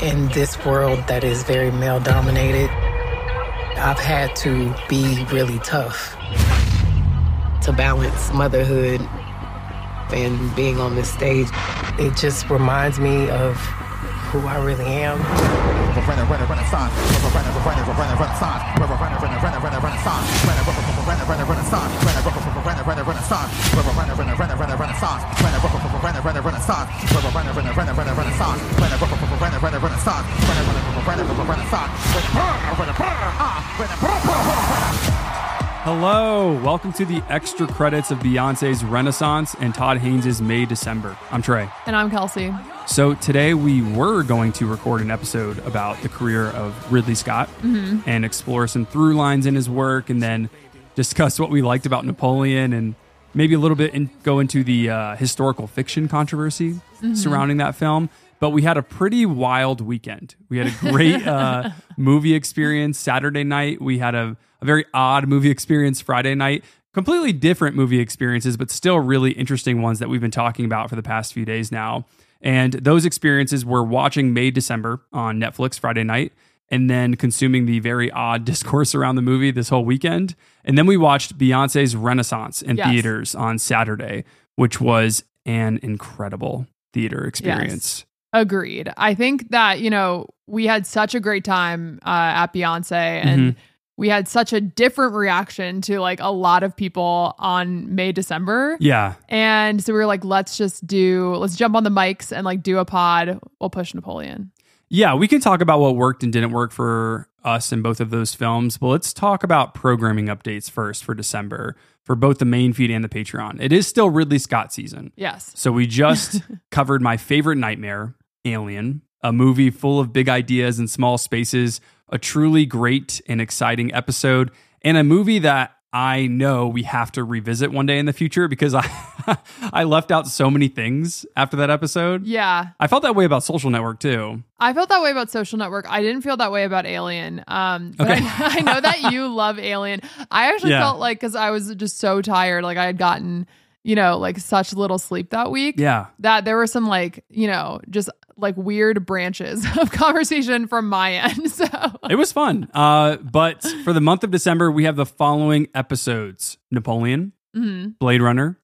in this world that is very male dominated, I've had to be really tough to balance motherhood and being on this stage. It just reminds me of who I really am. Hello, welcome to the extra credits of Beyonce's Renaissance and Todd Haynes' May December. I'm Trey. And I'm Kelsi. So today we were going to record an episode about the career of Ridley Scott and explore some through lines in his work and then discuss what we liked about Napoleon and maybe a little bit in, go into the uh, historical fiction controversy surrounding that film. But we had a pretty wild weekend. We had a great uh, movie experience Saturday night. We had a, a very odd movie experience Friday night. Completely different movie experiences, but still really interesting ones that we've been talking about for the past few days now. And those experiences were watching May December on Netflix Friday night and then consuming the very odd discourse around the movie this whole weekend. And then we watched Beyonce's Renaissance in Yes. theaters on Saturday, which was an incredible theater experience. Agreed. I think that, you know, we had such a great time uh, at Beyonce and Mm-hmm. we had such a different reaction to like a lot of people on May, December. Yeah. And so we were like, let's just do, let's jump on the mics and like do a pod. We'll push Napoleon. Yeah, we can talk about what worked and didn't work for us in both of those films, but let's talk about programming updates first for December for both the main feed and the Patreon. It is still Ridley Scott season. Yes. So we just covered my favorite nightmare, Alien, a movie full of big ideas and small spaces, a truly great and exciting episode, and a movie that I know we have to revisit one day in the future because I I left out so many things after that episode. Yeah. I felt that way about Social Network too. I felt that way about Social Network. I didn't feel that way about Alien. Um, but Okay. I, I know that you love Alien. I actually Yeah. felt like because I was just so tired, like I had gotten, you know, like such little sleep that week. Yeah. That there were some like, you know, just like weird branches of conversation from my end. So It was fun. Uh, but for the month of December, we have the following episodes Napoleon, mhm. Blade Runner,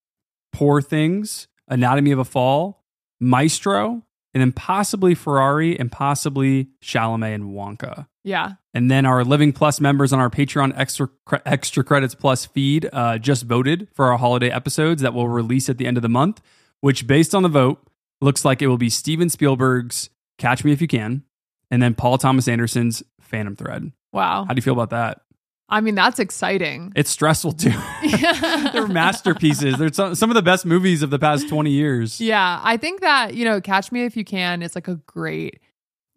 Poor Things, Anatomy of a Fall, Maestro, and then possibly Ferrari and possibly Chalamet and Wonka. yeah. And then our Living Plus members on our Patreon extra extra credits plus feed uh, just voted for our holiday episodes that will release at the end of the month. Which, based on the vote, looks like it will be Steven Spielberg's Catch Me If You Can, and then Paul Thomas Anderson's Phantom Thread. Wow. How do you feel about that? I mean, that's exciting. It's stressful too. They're masterpieces. They're some, some of the best movies of the past 20 years. Yeah, I think that, you know, Catch Me If You Can is like a great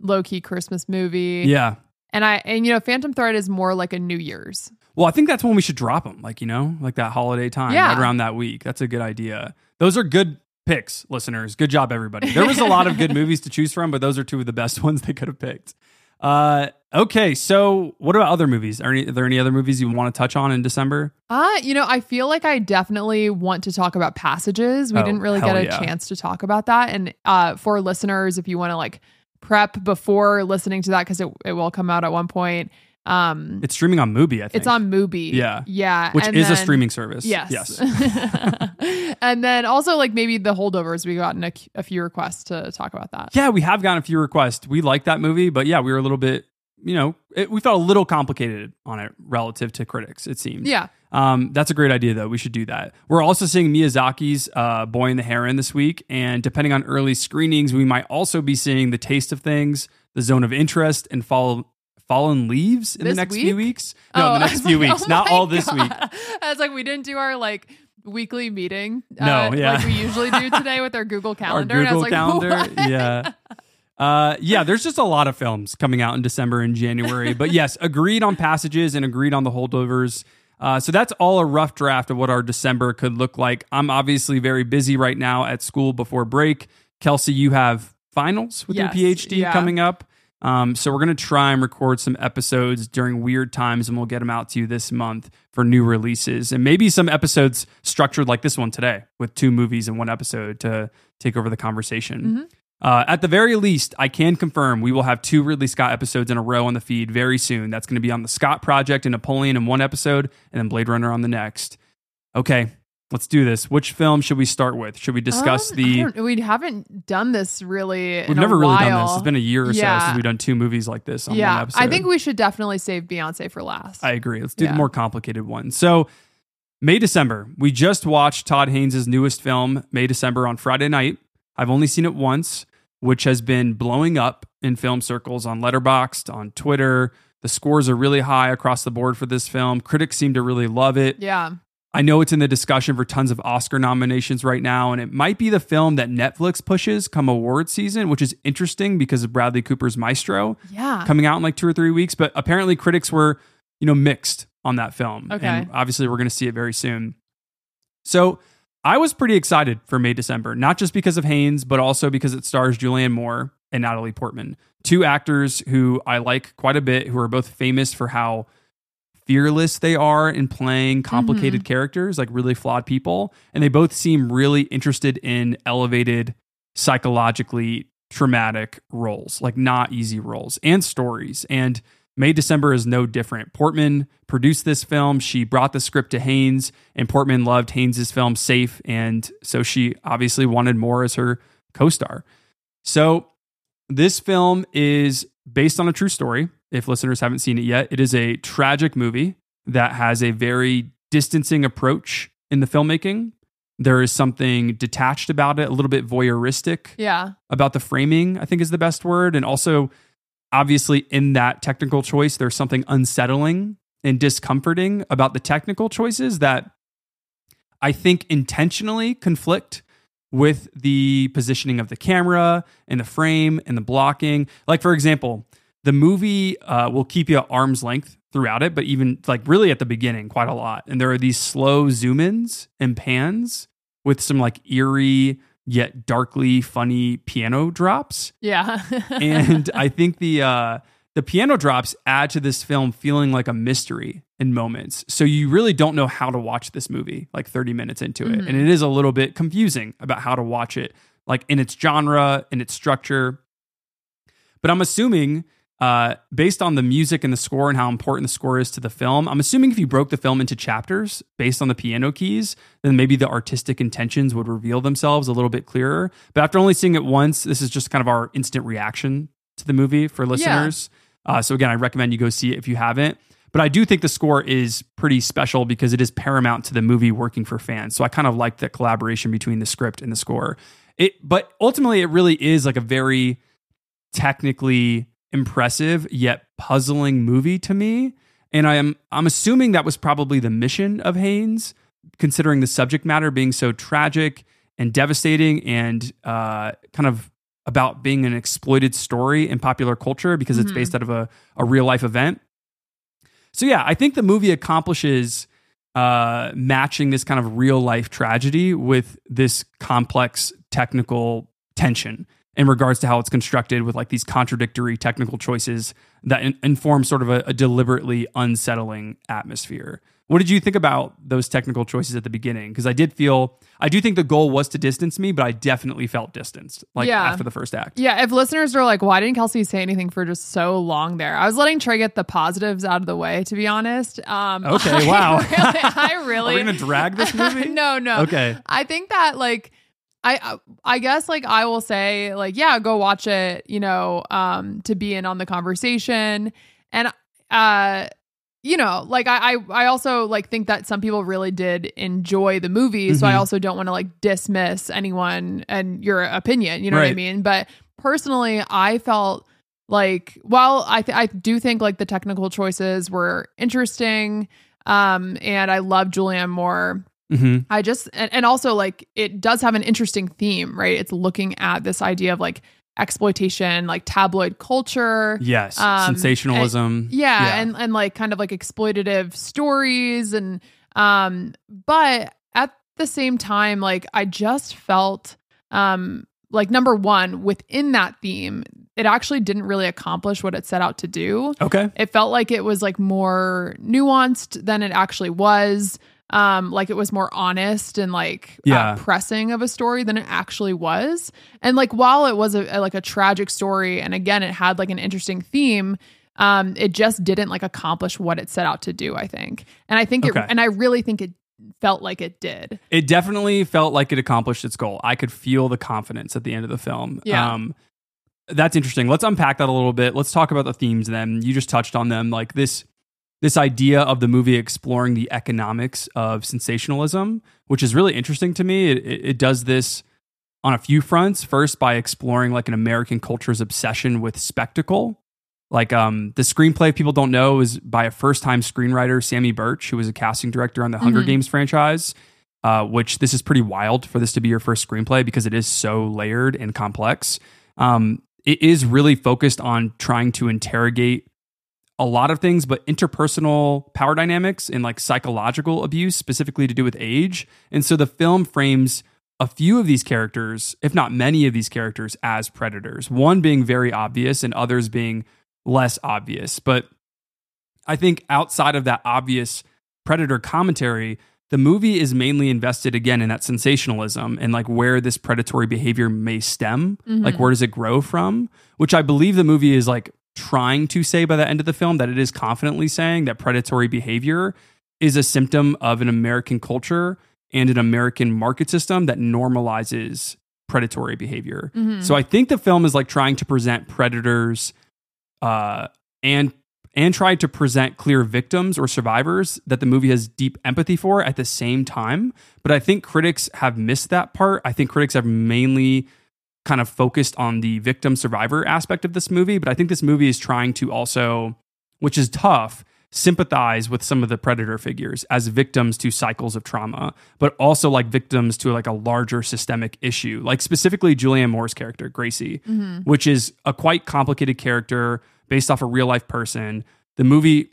low key Christmas movie. Yeah. And I, and you know, Phantom Thread is more like a New Year's. Well, I think that's when we should drop them, like, you know, like that holiday time, Yeah. right around that week. That's a good idea. Those are good picks, listeners. Good job, everybody. There was a lot of good movies to choose from, but those are two of the best ones they could have picked. Uh, okay, so what about other movies? Are, any, are there any other movies you want to touch on in December? Uh, you know, I feel like I definitely want to talk about passages. We Oh, didn't really get a yeah. chance to talk about that. And uh, for listeners, if you want to like prep before listening to that, because it, it will come out at one point. Um, It's streaming on Mubi, I think. it's on Mubi. Yeah. Yeah. which and is a streaming service. Yes. Yes. and then also like maybe the holdovers, we gotten a, a few requests to talk about that. Yeah, we have gotten a few requests. We like that movie, but yeah, we were a little bit, you know, it, we felt a little complicated on it relative to critics, it seemed. Yeah. Um, that's a great idea, though. We should do that. We're also seeing Miyazaki's uh, Boy and the Heron this week, and depending on early screenings, we might also be seeing The Taste of Things, The Zone of Interest, and Fall, Fallen Leaves in This the next week? few weeks. No, Oh, the next few like, weeks, oh not all this God. week. I was like, we didn't do our like weekly meeting. No, uh, yeah. like we usually do today with our Google Our Calendar. and I Google like, Calendar, what? yeah. Uh, yeah, there's just a lot of films coming out in December and January. But yes, agreed on passages and agreed on the holdovers. Uh, so that's all a rough draft of what our December could look like. I'm obviously very busy right now at school before break. Kelsi, you have finals with Yes, your PhD yeah. coming up. Um, so we're going to try and record some episodes during weird times and we'll get them out to you this month for new releases and maybe some episodes structured like this one today with two movies in one episode to take over the conversation. Uh, at the very least, I can confirm we will have two Ridley Scott episodes in a row on the feed very soon. That's going to be on the Scott Project and Napoleon in one episode, and then Blade Runner on the next. Okay, let's do this. Which film should we start with? Should we discuss Um, the? We haven't done this really. We've in a never really done this. It's been a year or so since we've done two movies like this on one yeah, episode. I think we should definitely save Beyonce for last. I agree. Let's do Yeah. the more complicated one. So, May December. We just watched Todd Haynes' newest film, May December, on Friday night. I've only seen it once, which has been blowing up in film circles on Letterboxd, on Twitter. The scores are really high across the board for this film. Critics seem to really love it. yeah, I know it's in the discussion for tons of Oscar nominations right now, and it might be the film that Netflix pushes come award season, which is interesting because of Bradley Cooper's Maestro yeah. coming out in like two or three weeks. But apparently, critics were, you know, mixed on that film. Okay. And obviously, we're going to see it very soon. So I was pretty excited for May December, not just because of Haynes, but also because it stars Julianne Moore and Natalie Portman, two actors who I like quite a bit, who are both famous for how fearless they are in playing complicated mm-hmm. characters, like really flawed people. And they both seem really interested in elevated, psychologically traumatic roles, like not easy roles and stories. And May December is no different. Portman produced this film. She brought the script to Haynes, and Portman loved Haynes' film Safe. And so she obviously wanted more as her co star. So this film is based on a true story. If listeners haven't seen it yet, it is a tragic movie that has a very distancing approach in the filmmaking. There is something detached about it, a little bit voyeuristic yeah, about the framing, I think is the best word. And also, obviously, in that technical choice, there's something unsettling and discomforting about the technical choices that I think intentionally conflict with the positioning of the camera and the frame and the blocking. Like, for example, the movie uh, will keep you at arm's length throughout it, but even like really at the beginning, quite a lot. And there are these slow zoom ins and pans with some like eerie yet darkly funny piano drops. yeah. And I think the uh, the piano drops add to this film feeling like a mystery in moments. So you really don't know how to watch this movie like 30 minutes into it. Mhm. And it is a little bit confusing about how to watch it, like in its genre, in its structure. But I'm assuming, uh, based on the music and the score and how important the score is to the film, I'm assuming if you broke the film into chapters based on the piano keys, then maybe the artistic intentions would reveal themselves a little bit clearer. But after only seeing it once, this is just kind of our instant reaction to the movie for listeners. Uh, so again, I recommend you go see it if you haven't. But I do think the score is pretty special because it is paramount to the movie working for fans. So I kind of like the collaboration between the script and the score. It, but ultimately, it really is like a very technically impressive yet puzzling movie to me. And I am I'm assuming that was probably the mission of Haynes, considering the subject matter being so tragic and devastating and uh, kind of about being an exploited story in popular culture because it's Mhm. based out of a, a real life event. So yeah, I think the movie accomplishes uh, matching this kind of real life tragedy with this complex technical tension in regards to how it's constructed with like these contradictory technical choices that in- inform sort of a, a deliberately unsettling atmosphere. What did you think about those technical choices at the beginning? Because I did feel, I do think the goal was to distance me, but I definitely felt distanced like Yeah. after the first act. Yeah, if listeners are like, why didn't Kelsi say anything for just so long there? I was letting Trey get the positives out of the way, to be honest. Um, Okay, I wow. really, I really. we going to drag this movie? no, no. Okay. I think that like I I guess like I will say like yeah, go watch it, you know, um to be in on the conversation. And uh you know, like I, I I also like think that some people really did enjoy the movie, so I Mhm. also don't want to like dismiss anyone and your opinion, you know what I mean? But personally, I felt like while I th- I do think like the technical choices were interesting um and I love Julianne Moore hmm I just and, and also like it does have an interesting theme, right? It's looking at this idea of like exploitation, like tabloid culture. Yes. Um, Sensationalism. Yeah, and and like kind of like exploitative stories and um but at the same time like I just felt um like number 1 within that theme it actually didn't really accomplish what it set out to do. okay. It felt like it was like more nuanced than it actually was. Um like it was more honest and like Yeah. uh, pressing of a story than it actually was and like while it was a, a- like a tragic story and again it had like an interesting theme um it just didn't like accomplish what it set out to do i think and i think it and i really think it felt like it did It definitely felt like it accomplished its goal. I could feel the confidence at the end of the film. Yeah. Um, that's interesting. Let's unpack that a little bit. Let's talk about the themes then. You just touched on them. Like this this idea of the movie exploring the economics of sensationalism, which is really interesting to me. It, it, does this on a few fronts. First, by exploring like an American culture's obsession with spectacle. Like um, the screenplay, if people don't know, is by a first time screenwriter, Samy Burch, who was a casting director on the Hunger Mhm. Games franchise. Uh, which this is pretty wild for this to be your first screenplay because it is so layered and complex. Um, it is really focused on trying to interrogate a lot of things, but interpersonal power dynamics and like psychological abuse, specifically to do with age. And so the film frames a few of these characters, if not many of these characters, as predators, one being very obvious and others being less obvious. But I think outside of that obvious predator commentary, the movie is mainly invested again in that sensationalism and like where this predatory behavior may stem. Like mm-hmm. where does it grow from? Which I believe the movie is like trying to say by the end of the film that it is confidently saying that predatory behavior is a symptom of an American culture and an American market system that normalizes predatory behavior. Mhm. So I think the film is like trying to present predators uh and and try to present clear victims or survivors that the movie has deep empathy for at the same time. But I think critics have missed that part. I think critics have mainly kind of focused on the victim survivor aspect of this movie. But I think this movie is trying to also, which is tough, sympathize with some of the predator figures as victims to cycles of trauma, but also like victims to like a larger systemic issue, like specifically Julianne Moore's character, Gracie, which is a quite complicated character based off a real life person. The movie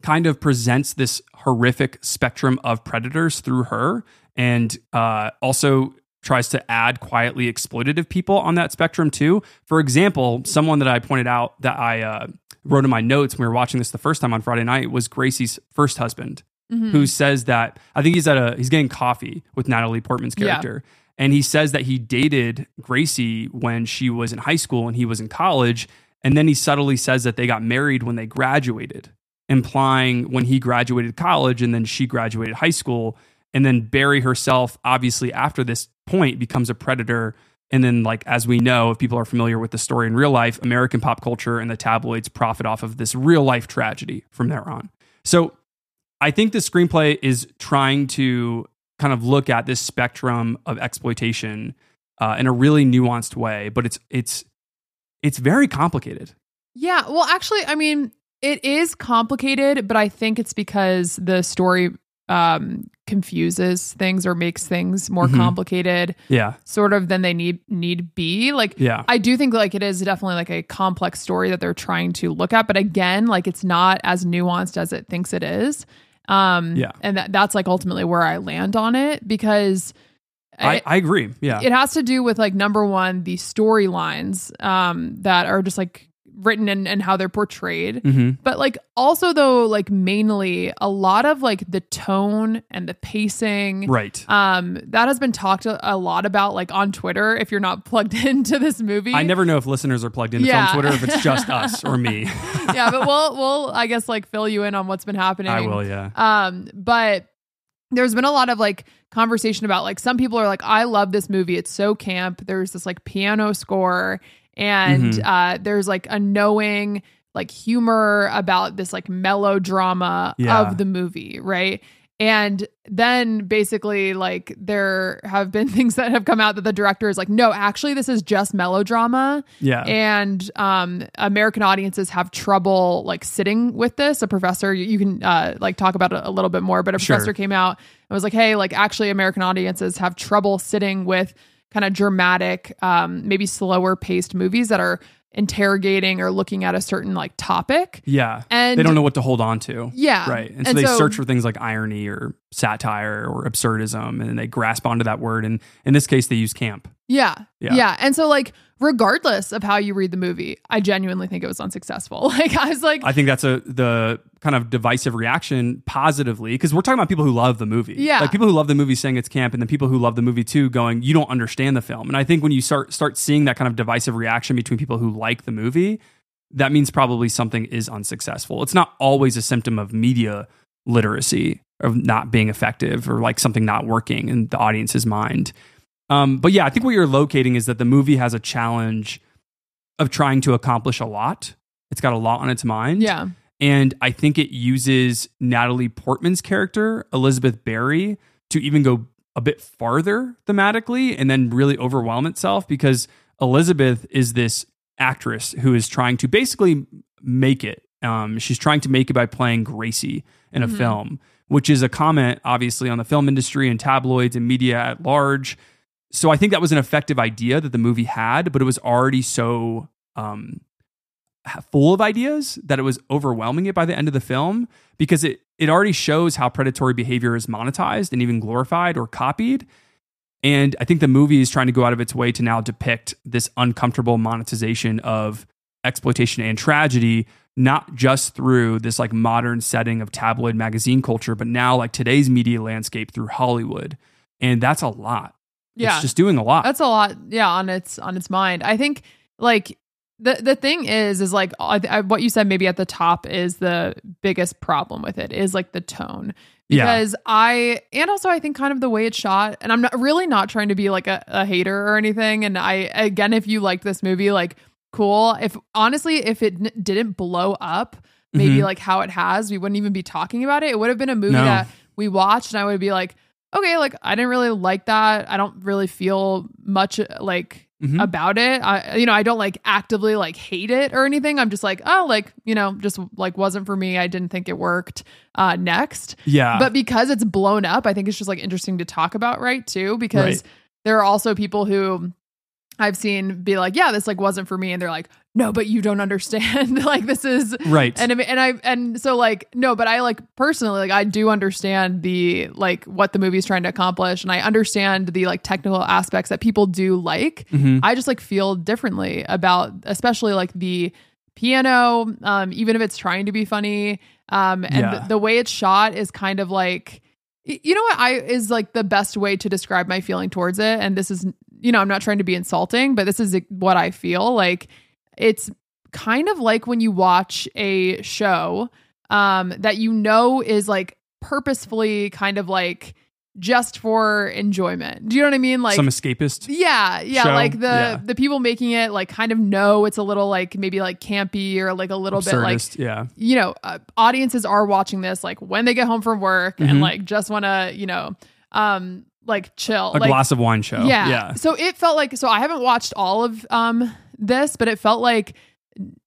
kind of presents this horrific spectrum of predators through her and uh, also tries to add quietly exploitative people on that spectrum too. For example, someone that I pointed out that I uh, wrote in my notes when we were watching this the first time on Friday night was Gracie's first husband, Mm-hmm. who says that I think he's at a he's getting coffee with Natalie Portman's Yeah. character. And he says that he dated Gracie when she was in high school and he was in college. And then he subtly says that they got married when they graduated, implying when he graduated college and then she graduated high school. And then Barry herself, obviously, after this point, becomes a predator. And then, like, as we know, if people are familiar with the story in real life, American pop culture and the tabloids profit off of this real life tragedy from there on. So I think the screenplay is trying to kind of look at this spectrum of exploitation uh, in a really nuanced way, but it's it's it's very complicated. Yeah. Well, actually, I mean, it is complicated, but I think it's because the story um confuses things or makes things more Mhm. complicated Yeah, sort of than they need need be. Like yeah, I do think like it is definitely like a complex story that they're trying to look at, but again, like it's not as nuanced as it thinks it is. Um Yeah. and that, that's like ultimately where I land on it because I, it- I agree. Yeah, it has to do with like number one the storylines um that are just like written and, and how they're portrayed hmm but like also though like mainly a lot of like the tone and the pacing right. um that has been talked a, a lot about like on twitter if you're not plugged into this movie I never know if listeners are plugged into Yeah. Twitter if it's just us or me. yeah but we'll we'll i guess like fill you in on what's been happening I will. Yeah. um, but there's been a lot of like conversation about like some people are like, I love this movie. It's so camp. There's this like piano score and Mhm. uh there's like a knowing like humor about this like melodrama Yeah. of the movie, right? And then basically, like, there have been things that have come out that the director is like, no, actually, this is just melodrama Yeah. and um american audiences have trouble like sitting with this a professor you, you can uh like talk about it a little bit more but a Sure. professor came out and was like hey like actually american audiences have trouble sitting with kind of dramatic um maybe slower paced movies that are interrogating or looking at a certain like topic. Yeah. And they don't know what to hold on to. Yeah. Right. And so And they so- search for things like irony or satire or absurdism and they grasp onto that word. And in this case, they use camp. Yeah, Yeah. yeah. And so like regardless of how you read the movie, I genuinely think it was unsuccessful. Like I was like I think that's a the kind of divisive reaction positively because we're talking about people who love the movie. Yeah. Like people who love the movie saying it's camp and then people who love the movie too going, you don't understand the film. And I think when you start start seeing that kind of divisive reaction between people who like the movie, that means probably something is unsuccessful. It's not always a symptom of media literacy of not being effective or like something not working in the audience's mind. Um, but yeah, I think what you're locating is that the movie has a challenge of trying to accomplish a lot. It's got a lot on its mind. yeah. And I think it uses Natalie Portman's character, Elizabeth Berry, to even go a bit farther thematically and then really overwhelm itself because Elizabeth is this actress who is trying to basically make it. Um, she's trying to make it by playing Gracie in a Mhm. film, which is a comment, obviously, on the film industry and tabloids and media at large. So I think that was an effective idea that the movie had, but it was already so um, full of ideas that it was overwhelming it by the end of the film because it it already shows how predatory behavior is monetized and even glorified or copied. And I think the movie is trying to go out of its way to now depict this uncomfortable monetization of exploitation and tragedy, not just through this like modern setting of tabloid magazine culture, but now like today's media landscape through Hollywood. And that's a lot. Yeah. It's just doing a lot. That's a lot, yeah, on its on its mind. I think like the the thing is is like I, I, what you said maybe at the top is the biggest problem with it is like the tone Yeah. because I and also I think kind of the way it's shot and I'm not really not trying to be like a, a hater or anything and I again if you liked this movie like cool if honestly if it n- didn't blow up maybe Mhm. like how it has we wouldn't even be talking about it it would have been a movie No. that we watched and I would be like okay like I didn't really like that I don't really feel much like Mhm. about it. I you know, I don't like actively like hate it or anything. I'm just like, oh, like, you know, just like wasn't for me. I didn't think it worked uh next. yeah. But because it's blown up, I think it's just like interesting to talk about, right? Too, because Right. there are also people who I've seen be like, yeah, this like wasn't for me. And they're like, no, but you don't understand. like this is right. and I and I and so like no, but I like personally like I do understand the like what the movie's trying to accomplish, and I understand the like technical aspects that people do like. Mhm. I just like feel differently about especially like the piano, um, even if it's trying to be funny, um, and Yeah. the, the way it's shot is kind of like you know what I is like the best way to describe my feeling towards it, and this is you know I'm not trying to be insulting, but this is what I feel like. It's kind of like when you watch a show um, that you know is like purposefully kind of like just for enjoyment. Do you know what I mean? Like Some escapist. yeah, yeah, show. like the Yeah. the people making it like kind of know it's a little like maybe like campy or like a little bit like yeah. you know, uh, audiences are watching this like when they get home from work Mhm. and like just want to, you know, um like chill. A like, glass of wine show. yeah. Yeah. So it felt like so I haven't watched all of um this, but it felt like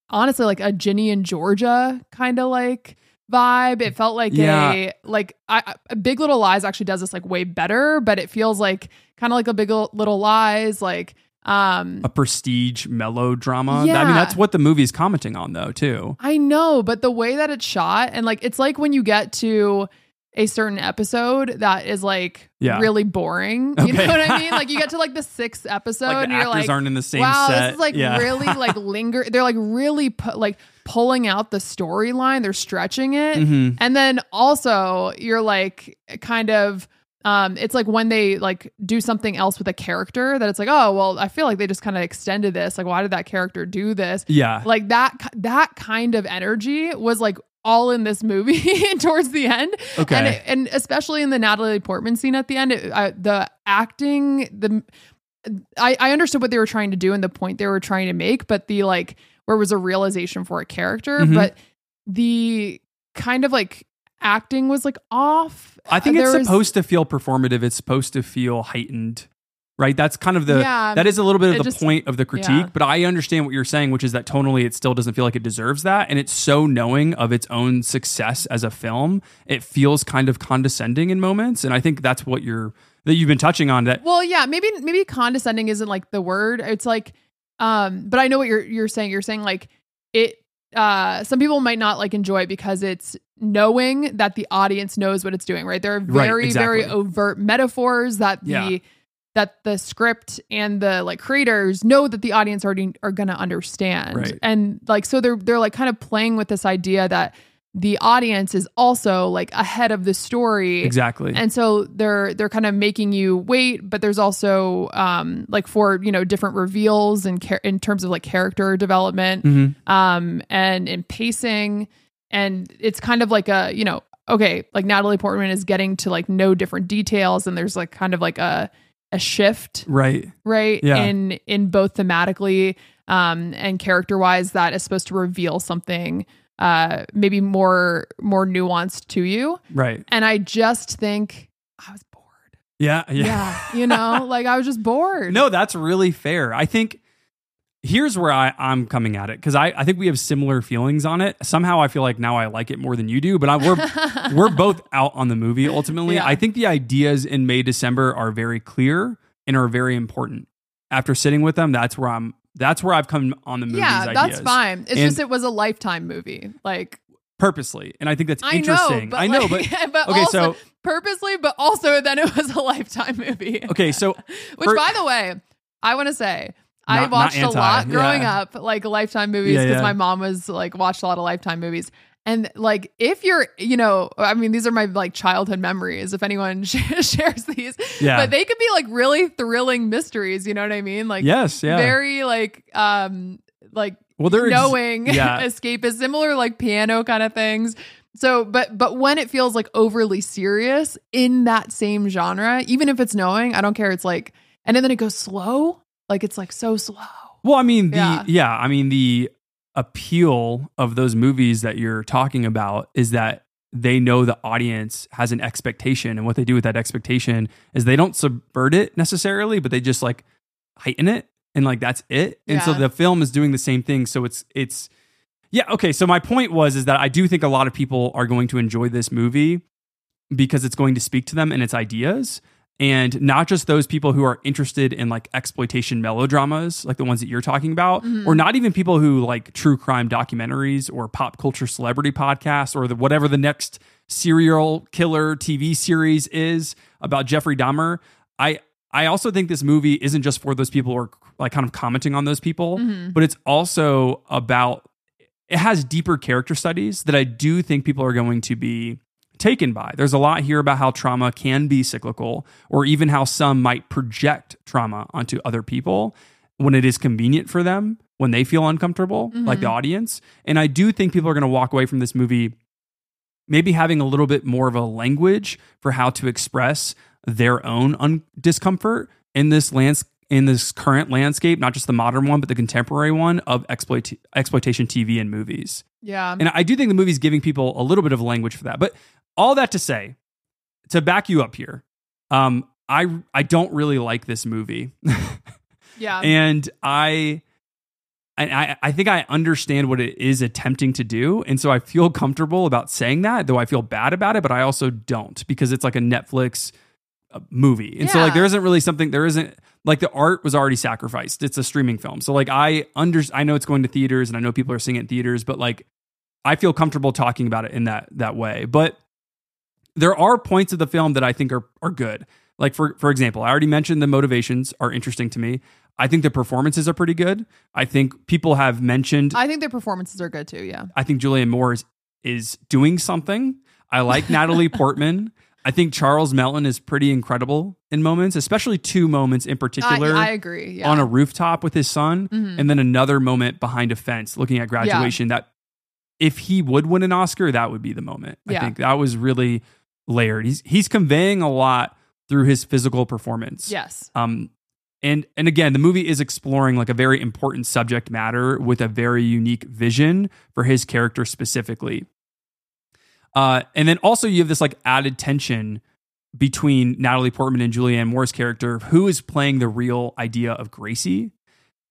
honestly like a Ginny and Georgia kind of like vibe. It felt like Yeah. a like I, I Big Little Lies actually does this like way better, but it feels like kind of like a Big Little Lies like um a prestige melodrama. I Yeah. mean, that's what the movie's commenting on, though, too. I know, but the way that it's shot and like it's like when you get to a certain episode that is like Yeah. really boring. You know what I mean? Like you get to like the sixth episode like and you're like, aren't in the same wow, set. this is like Yeah. really like linger. They're like really pu- like pulling out the storyline. They're stretching it, Mhm. and then also you're like kind of. Um, it's like when they like do something else with a character that it's like, oh well, I feel like they just kind of extended this. Like, why did that character do this? Yeah. like that that kind of energy was like all in this movie towards the end Okay. and it, and especially in the Natalie Portman scene at the end it, I, the acting the I, I understood what they were trying to do and the point they were trying to make but the like where was a realization for a character Mhm. but the kind of like acting was like off I think There it's was- supposed to feel performative. It's supposed to feel heightened, right? That's kind of the Yeah, that is a little bit of the just- point of the critique. yeah. But I understand what you're saying, which is that tonally it still doesn't feel like it deserves that, and it's so knowing of its own success as a film, it feels kind of condescending in moments. And I think that's what you're that you've been touching on. That Well, yeah, maybe maybe condescending isn't like the word. It's like Um, but I know what you're you're saying. You're saying like it. Uh, some people might not like enjoy it because it's knowing that the audience knows what it's doing. Right? There are Right, very very overt metaphors that the Yeah. That the script and the like creators know that the audience already are going to understand. Right. And like so they're they're like kind of playing with this idea that the audience is also like ahead of the story. Exactly. And so they're they're kind of making you wait, but there's also um like for you know different reveals and char- in terms of like character development Mhm. um and in pacing and it's kind of like a you know okay like Natalie Portman is getting to like know different details and there's like kind of like a a shift Right. right Yeah. in in both thematically um and character wise that is supposed to reveal something uh maybe more more nuanced to you Right. and I just think I was bored. Yeah. Yeah. Yeah, you know, like I was just bored. No, that's really fair. I think here's where I, I'm coming at it because I, I think we have similar feelings on it. Somehow I feel like now I like it more than you do, but I, we're we're both out on the movie ultimately. Yeah. I think the ideas in May December are very clear and are very important. After sitting with them, that's where I'm. That's where I've come on the movie. yeah, ideas. that's fine. It's And- just it was a lifetime movie. Like purposely, and I think that's I interesting. know, I know, like- but but okay, also so purposely, but also then it was a lifetime movie. okay, so Which, for- by the way, I want to say. I Not- not watched a lot growing yeah. up, like Lifetime movies, because yeah. my mom was like watched a lot of Lifetime movies. And like, if you're, you know, I mean, these are my like childhood memories. If anyone shares these, Yeah. but they could be like really thrilling mysteries. You know what I mean? Like, yes, yeah. very like, um, like well, they're ex- knowing yeah. escapist, similar like piano kind of things. So, but but when it feels like overly serious in that same genre, even if it's knowing, I don't care. It's like, and then it goes slow, like it's like so slow. Well, I mean, the yeah. Yeah. I mean the appeal of those movies that you're talking about is that they know the audience has an expectation, and what they do with that expectation is they don't subvert it necessarily, but they just like heighten it, and like that's it. And so the film is doing the same thing. So it's it's yeah okay. So my point was is that I do think a lot of people are going to enjoy this movie because it's going to speak to them and its ideas and not just those people who are interested in like exploitation melodramas like the ones that you're talking about mm-hmm. or not even people who like true crime documentaries or pop culture celebrity podcasts or the whatever the next serial killer TV series is about Jeffrey Dahmer. I I also think this movie isn't just for those people who are like kind of commenting on those people mm-hmm. but it's also about it has deeper character studies that I do think people are going to be taken by. There's a lot here about how trauma can be cyclical, or even how some might project trauma onto other people when it is convenient for them, when they feel uncomfortable, like mm-hmm. the audience. And I do think people are going to walk away from this movie maybe having a little bit more of a language for how to express their own un- discomfort in this landscape in this current landscape, not just the modern one, but the contemporary one of exploit- exploitation TV and movies. Yeah, And I do think the movie's giving people a little bit of language for that. But all that to say, to back you up here, um, I I don't really like this movie, yeah, and I. And I, I think I understand what it is attempting to do. And so I feel comfortable about saying that, though I feel bad about it, but I also don't because it's like a Netflix uh, movie. And so like there isn't really something there isn't like the art was already sacrificed. It's a streaming film. So like I under I know it's going to theaters and I know people are seeing it in theaters, but like I feel comfortable talking about it in that that way. But there are points of the film that I think are are good. Like for for example, I already mentioned the motivations are interesting to me. I think the performances are pretty good. I think people have mentioned I think their performances are good too. Yeah, I think Julianne Moore is, is doing something. I like Natalie Portman. I think Charles Melton is pretty incredible in moments, especially two moments in particular I agree. Yeah, on a rooftop with his son, Mhm. and then another moment behind a fence looking at graduation. That if he would win an Oscar, that would be the moment. I think that was really layered. He's he's conveying a lot through his physical performance. yes, Um, and and again, the movie is exploring like a very important subject matter with a very unique vision for his character specifically. Uh, and then also you have this like added tension between Natalie Portman and Julianne Moore's character. Who is playing the real idea of Gracie?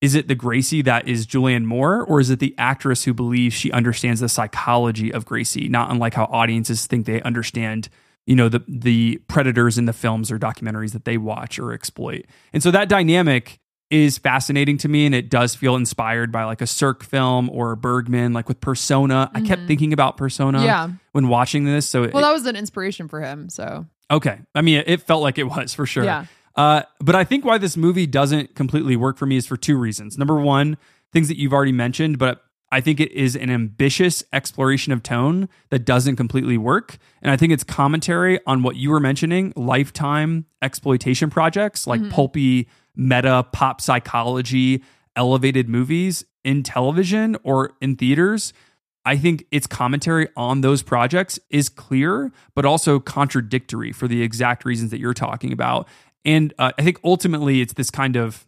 Is it the Gracie that is Julianne Moore, or is it the actress who believes she understands the psychology of Gracie? Not unlike how audiences think they understand, you know, the the predators in the films or documentaries that they watch or exploit. And so that dynamic is fascinating to me and it does feel inspired by like a Sirk film or Bergman, like with Persona. I kept thinking about Persona Mm-hmm. Yeah. when watching this. So Well, it- that was an inspiration for him. So Okay. I mean, it felt like it was for sure. Yeah. Uh, but I think why this movie doesn't completely work for me is for two reasons. Number one, things that you've already mentioned, but I think it is an ambitious exploration of tone that doesn't completely work. And I think it's commentary on what you were mentioning lifetime exploitation projects like pulpy meta pop psychology elevated movies in television or in theaters I think its commentary on those projects is clear, but also contradictory for the exact reasons that you're talking about. And uh, I think ultimately it's this kind of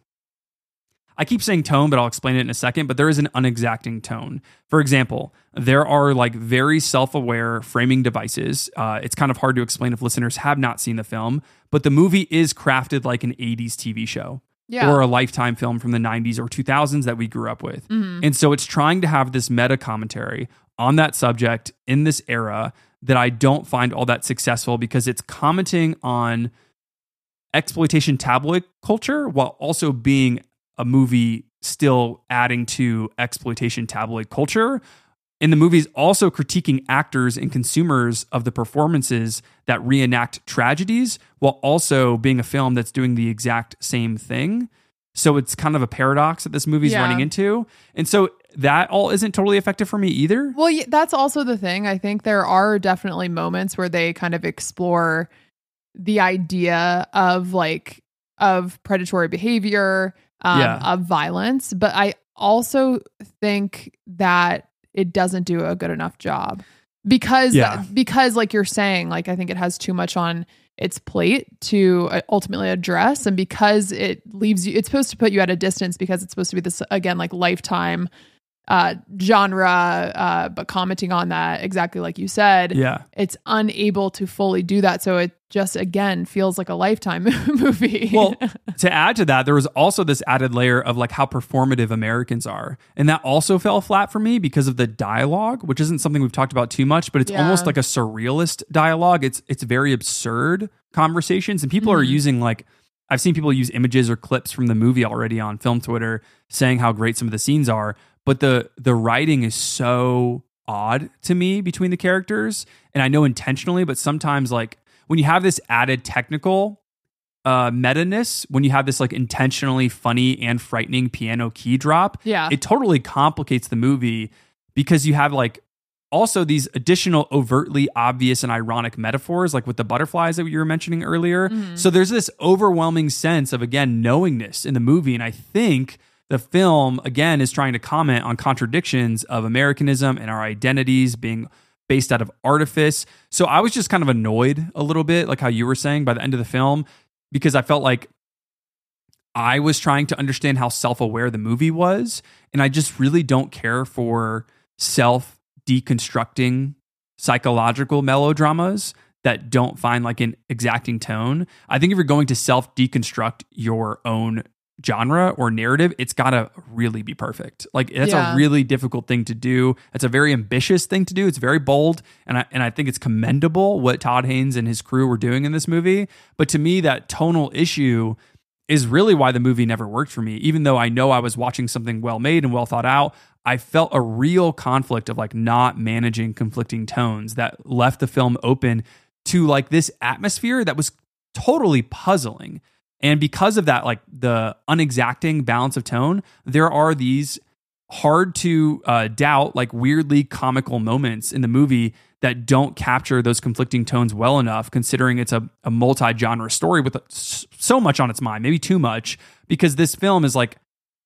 I keep saying tone, but I'll explain it in a second. But there is an unexacting tone. For example, there are like very self aware framing devices. Uh, it's kind of hard to explain if listeners have not seen the film, but the movie is crafted like an 80s TV show Yeah. or a lifetime film from the 90s or 2000s that we grew up with. And so it's trying to have this meta commentary on that subject in this era that I don't find all that successful because it's commenting on exploitation tabloid culture while also being a movie still adding to exploitation tabloid culture. And the movie's also critiquing actors and consumers of the performances that reenact tragedies while also being a film that's doing the exact same thing. So it's kind of a paradox that this movie's Yeah. running into. And so that all isn't totally effective for me either. Well, that's also the thing. I think there are definitely moments where they kind of explore the idea of like of predatory behavior, um, Yeah. of violence, but I also think that it doesn't do a good enough job because Yeah. because like you're saying, like I think it has too much on its plate to uh, ultimately address, and because it leaves you, it's supposed to put you at a distance because it's supposed to be this again like lifetime uh genre uh but commenting on that exactly like you said Yeah. it's unable to fully do that so it just again feels like a lifetime movie Well, to add to that, there was also this added layer of like how performative Americans are. And that also fell flat for me because of the dialogue, which isn't something we've talked about too much, but it's Yeah. almost like a surrealist dialogue. It's it's very absurd conversations and people are Mhm. using like I've seen people use images or clips from the movie already on film Twitter saying how great some of the scenes are, but the the writing is so odd to me between the characters and I know intentionally, but sometimes like when you have this added technical uh meta-ness, when you have this like intentionally funny and frightening piano key drop, yeah it totally complicates the movie because you have like also these additional overtly obvious and ironic metaphors like with the butterflies that you were mentioning earlier Mhm. so there's this overwhelming sense of again knowingness in the movie and i think the film again is trying to comment on contradictions of americanism and our identities being based out of artifice so i was just kind of annoyed a little bit like how you were saying by the end of the film because i felt like I was trying to understand how self aware the movie was. And I just really don't care for self deconstructing psychological melodramas that don't find like an exacting tone. I think if you're going to self deconstruct your own genre or narrative, it's got to really be perfect. Like that's Yeah. a really difficult thing to do. It's a very ambitious thing to do. It's very bold and I and I think it's commendable what Todd Haynes and his crew were doing in this movie. But to me that tonal issue is really why the movie never worked for me. Even though I know I was watching something well made and well thought out, I felt a real conflict of like not managing conflicting tones that left the film open to like this atmosphere that was totally puzzling. And because of that, like the unexacting balance of tone, there are these hard to uh, doubt, like weirdly comical moments in the movie that don't capture those conflicting tones well enough, considering it's a, a multi genre story with s- so much on its mind, maybe too much, because this film is like,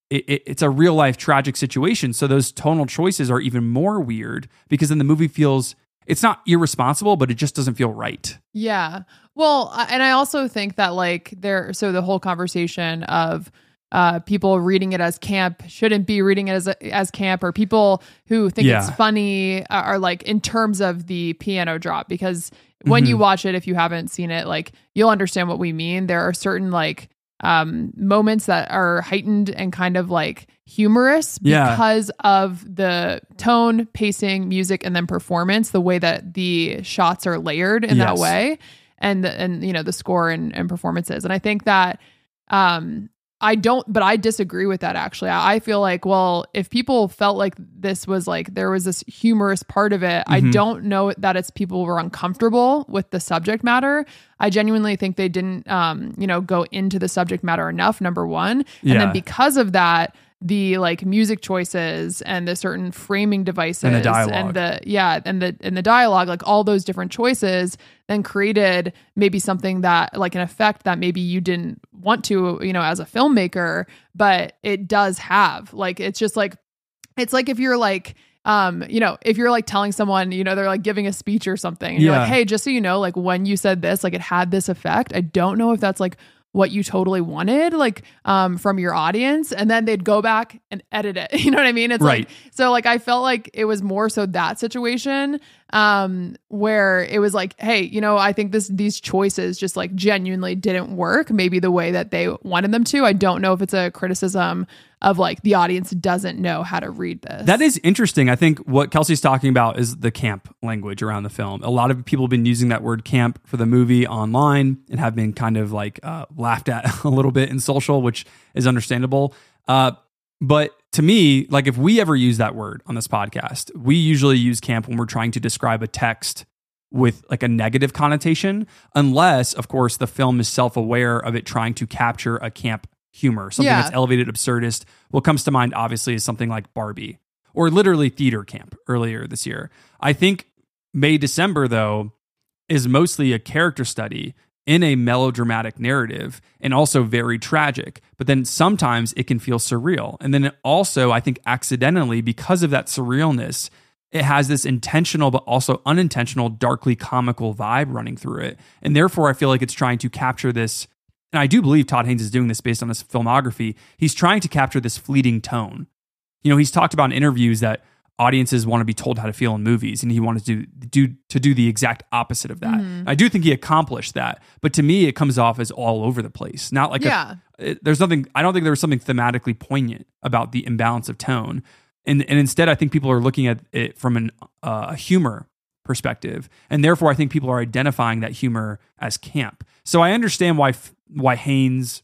it, it- it's a real life tragic situation. So those tonal choices are even more weird because then the movie feels, it's not irresponsible, but it just doesn't feel right. Yeah. Well, and I also think that like there, so the whole conversation of uh, people reading it as camp shouldn't be reading it as as camp, or people who think it's funny are, are like in terms of the piano drop because when you Mhm. watch it, if you haven't seen it, like you'll understand what we mean. There are certain like um moments that are heightened and kind of like humorous Yeah. because of the tone pacing music and then performance the way that the shots are layered in that way and the, and you know the score and, and performances and i think that um I don't, but I disagree with that actually. I I feel like, well, if people felt like this was like there was this humorous part of it, I Mhm. don't know that it's people were uncomfortable with the subject matter. I genuinely think they didn't, um, you know, go into the subject matter enough. Number one, and Yeah. then because of that, the like music choices and the certain framing devices And the dialogue. and the yeah and the and the dialogue like all those different choices then created maybe something that like an effect that maybe you didn't want to you know as a filmmaker but it does have like it's just like it's like if you're like um you know if you're like telling someone you know they're like giving a speech or something and you're Yeah. like hey just so you know like when you said this like it had this effect i don't know if that's like what you totally wanted like um from your audience and then they'd go back and edit it. You know what i mean? It's Right. like so like i felt like it was more so that situation um where it was like hey you know i think this these choices just like genuinely didn't work maybe the way that they wanted them to. I don't know if it's a criticism of like the audience doesn't know how to read this That is interesting. I think what Kelsi's talking about is the camp language around the film. A lot of people have been using that word camp for the movie online and have been kind of like uh, laughed at a little bit in social, which is understandable. Uh, but to me, like if we ever use that word on this podcast, we usually use camp when we're trying to describe a text with like a negative connotation, unless, of course, the film is self aware of it trying to capture a camp humor, something Yeah. that's elevated absurdist. What comes to mind, obviously, is something like Barbie or literally theater camp earlier this year. I think May December, though, is mostly a character study in a melodramatic narrative and also very tragic. But then sometimes it can feel surreal. And then it also, I think, accidentally, because of that surrealness, it has this intentional but also unintentional, darkly comical vibe running through it. And therefore, I feel like it's trying to capture this. And I do believe Todd Haynes is doing this based on his filmography. He's trying to capture this fleeting tone. You know, he's talked about in interviews that audiences want to be told how to feel in movies, and he wanted to do to do the exact opposite of that. I do think he accomplished that, but to me, it comes off as all over the place. Not like a- Yeah. it- there's nothing. I don't think there was something thematically poignant about the imbalance of tone, and and instead, I think people are looking at it from an uh, a humor perspective, and therefore, I think people are identifying that humor as camp. So I understand why why Haynes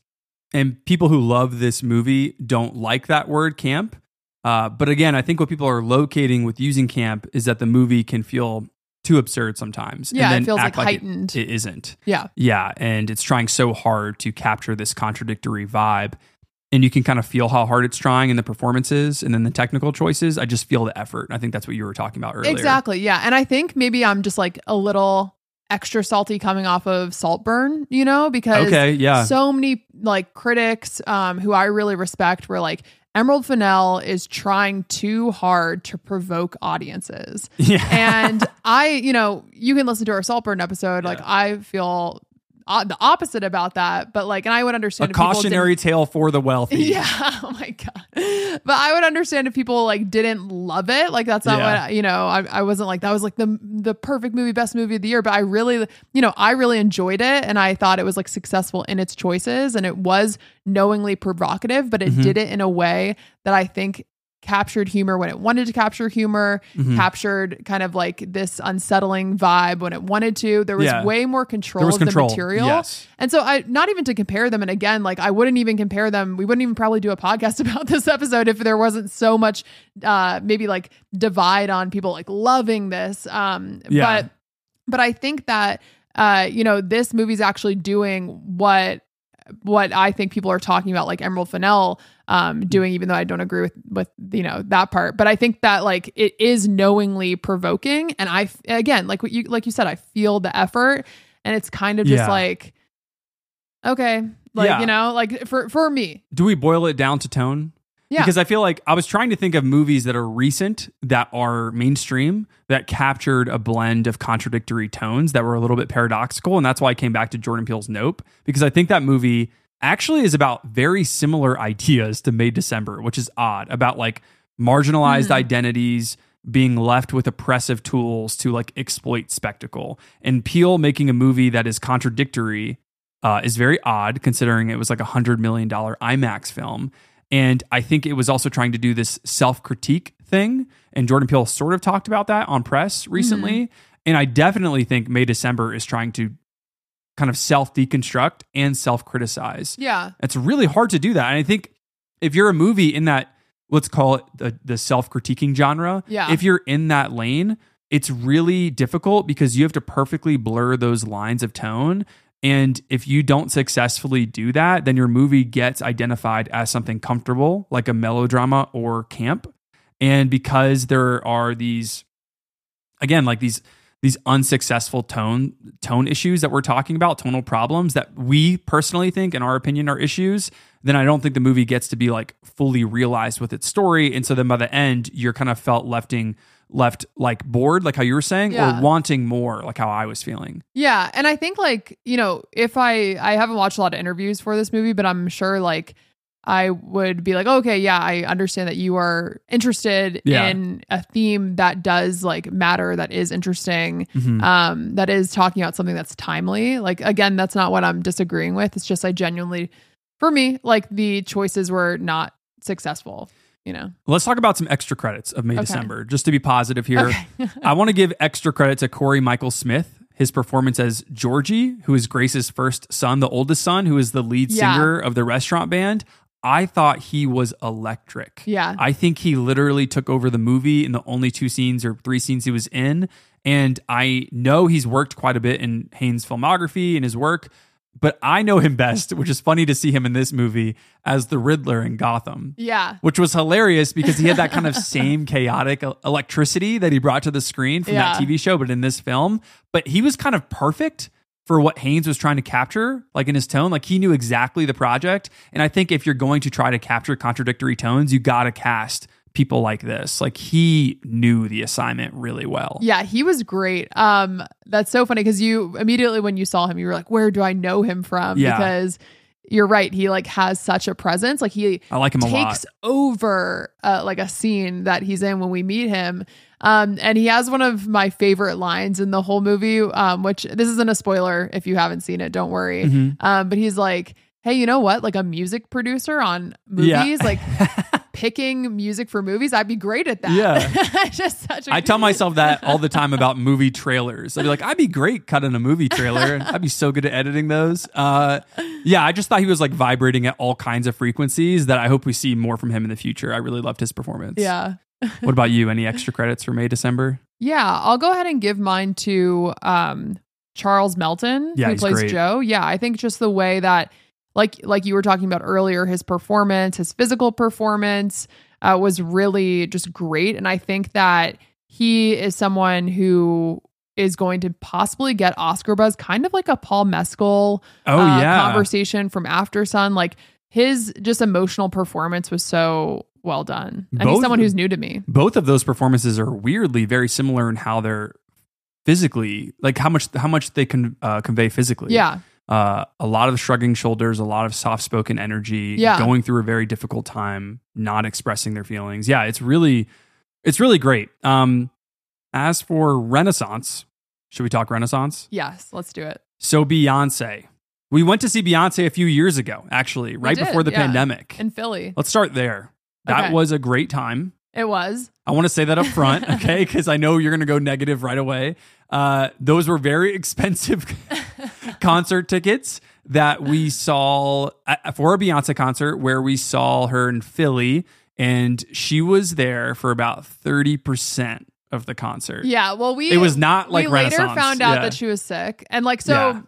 and people who love this movie don't like that word camp. Uh, but again, I think what people are locating with using camp is that the movie can feel too absurd sometimes. Yeah, it then feels, like, it- heightened. it isn't. yeah Yeah, and it's trying so hard to capture this contradictory vibe. And you can kind of feel how hard it's trying and the performances and then the technical choices. I just feel the effort. I think that's what you were talking about earlier. Exactly. Yeah. And I think maybe I'm just like a little extra salty coming off of Saltburn, you know, because Okay, yeah. so many like critics um, who I really respect were like, Emerald Fennell is trying too hard to provoke audiences. Yeah. and I, you know, you can listen to our Saltburn episode. Like, I feel uh, the opposite about that. But like, and I would understand if cautionary tale for the wealthy. yeah. Oh my god. But I would understand if people like didn't love it. Like that's not Yeah. what you know. I, I wasn't like that was like the the perfect movie, best movie of the year. But I really, you know, I really enjoyed it, and I thought it was like successful in its choices, and it was knowingly provocative, but it Mhm. did it in a way that I think captured humor when it wanted to capture humor, Mhm. captured kind of like this unsettling vibe when it wanted to. There was Yeah. way more control of control. the material. Yes. And so I not even to compare them and again like I wouldn't even compare them we wouldn't even probably do a podcast about this episode if there wasn't so much uh maybe like divide on people like loving this um Yeah. but but I think that uh you know this movie's actually doing what what I think people are talking about like Emerald Fennell um doing even though I don't agree with with you know that part but I think that like it is knowingly provoking and I again like what you like you said I feel the effort and it's kind of just Yeah. like okay like Yeah. you know like for for me Do we boil it down to tone? Yeah. Because I feel like I was trying to think of movies that are recent, that are mainstream, that captured a blend of contradictory tones that were a little bit paradoxical. And that's why I came back to Jordan Peele's Nope, because I think that movie actually is about very similar ideas to May December, which is odd about like marginalized Hmm. identities being left with oppressive tools to like exploit spectacle. And Peele making a movie that is contradictory uh, is very odd considering it was like a hundred million dollar IMAX film. And I think it was also trying to do this self critique thing. And Jordan Peele sort of talked about that on press recently. And I definitely think May December is trying to kind of self deconstruct and self criticize. Yeah. It's really hard to do that. And I think if you're a movie in that, let's call it the, the self critiquing genre, Yeah. if you're in that lane, it's really difficult because you have to perfectly blur those lines of tone. And if you don't successfully do that, then your movie gets identified as something comfortable, like a melodrama or camp. And because there are these, again, like these these unsuccessful tone tone issues that we're talking about, tonal problems that we personally think, in our opinion, are issues, then I don't think the movie gets to be like fully realized with its story. And so then by the end, you're kind of felt lefting left like bored, like how you were saying, Yeah. or wanting more, like how I was feeling. Yeah, and I think like, you know, if I I haven't watched a lot of interviews for this movie, but I'm sure like I would be like, okay, yeah, I understand that you are interested Yeah. in a theme that does like matter, that is interesting, Mhm. um, that is talking about something that's timely. Like again, that's not what I'm disagreeing with. It's just I genuinely, for me, like the choices were not successful. You know. Let's talk about some extra credits of May Okay. December, just to be positive here. Okay. I want to give extra credit to Cory Michael Smith. His performance as Georgie, who is Grace's first son, the oldest son, who is the lead Yeah. singer of the restaurant band. I thought he was electric. Yeah. I think he literally took over the movie in the only two scenes or three scenes he was in. And I know he's worked quite a bit in Haynes' filmography and his work, but I know him best, which is funny to see him in this movie as the Riddler in Gotham yeah. which was hilarious because he had that kind of same chaotic electricity that he brought to the screen from that TV show, but in this film. But he was kind of perfect for what Haynes was trying to capture, like in his tone. Like he knew exactly the project. And I think if you're going to try to capture contradictory tones, you got to cast people like this. Like he knew the assignment really well. Yeah, he was great. Um, that's so funny because you immediately when you saw him, you were like, "Where do I know him from?" Yeah. Because you're right, he like has such a presence. Like he I like him a lot. takes over uh, like a scene that he's in when we meet him. Um, and he has one of my favorite lines in the whole movie. Um, which this isn't a spoiler if you haven't seen it, don't worry. Mhm. Um, but he's like, "Hey, you know what? Like a music producer on Yeah. movies, like." Picking music for movies, I'd be great at that. Yeah. just such a I tell myself that all the time about movie trailers. I'd be like, I'd be great cutting a movie trailer. I'd be so good at editing those. Uh, yeah, I just thought he was like vibrating at all kinds of frequencies that I hope we see more from him in the future. I really loved his performance. yeah. What about you? Any extra credits for May, December? Yeah, I'll go ahead and give mine to um, Charles Melton, Yeah, who plays great. Joe. Yeah, I think just the way that, like, like you were talking about earlier, his performance, his physical performance, uh, was really just great, and I think that he is someone who is going to possibly get Oscar buzz, kind of like a Paul Mescal Oh, uh, yeah. conversation from Aftersun. Like his just emotional performance was so well done, and he's Both- someone who's new to me. Both of those performances are weirdly very similar in how they're physically, like how much how much they can uh, convey physically. Yeah, uh, a lot of shrugging shoulders, a lot of soft spoken energy, Yeah. going through a very difficult time, not expressing their feelings. Yeah, it's really, it's really great. Um, as for Renaissance, should we talk Renaissance? yes, let's do it. So Beyonce, we went to see Beyonce a few years ago, actually, right did, before the yeah. pandemic. in Philly. Let's start there. That Okay. was a great time. It was. I want to say that up front, okay? Because I know you're going to go negative right away. Uh, those were very expensive concert tickets that we saw at, for a Beyonce concert where we saw her in Philly, and she was there for about 30% of the concert. Yeah. Well, we It was not like we later found out Yeah. that she was sick, and like so. Yeah.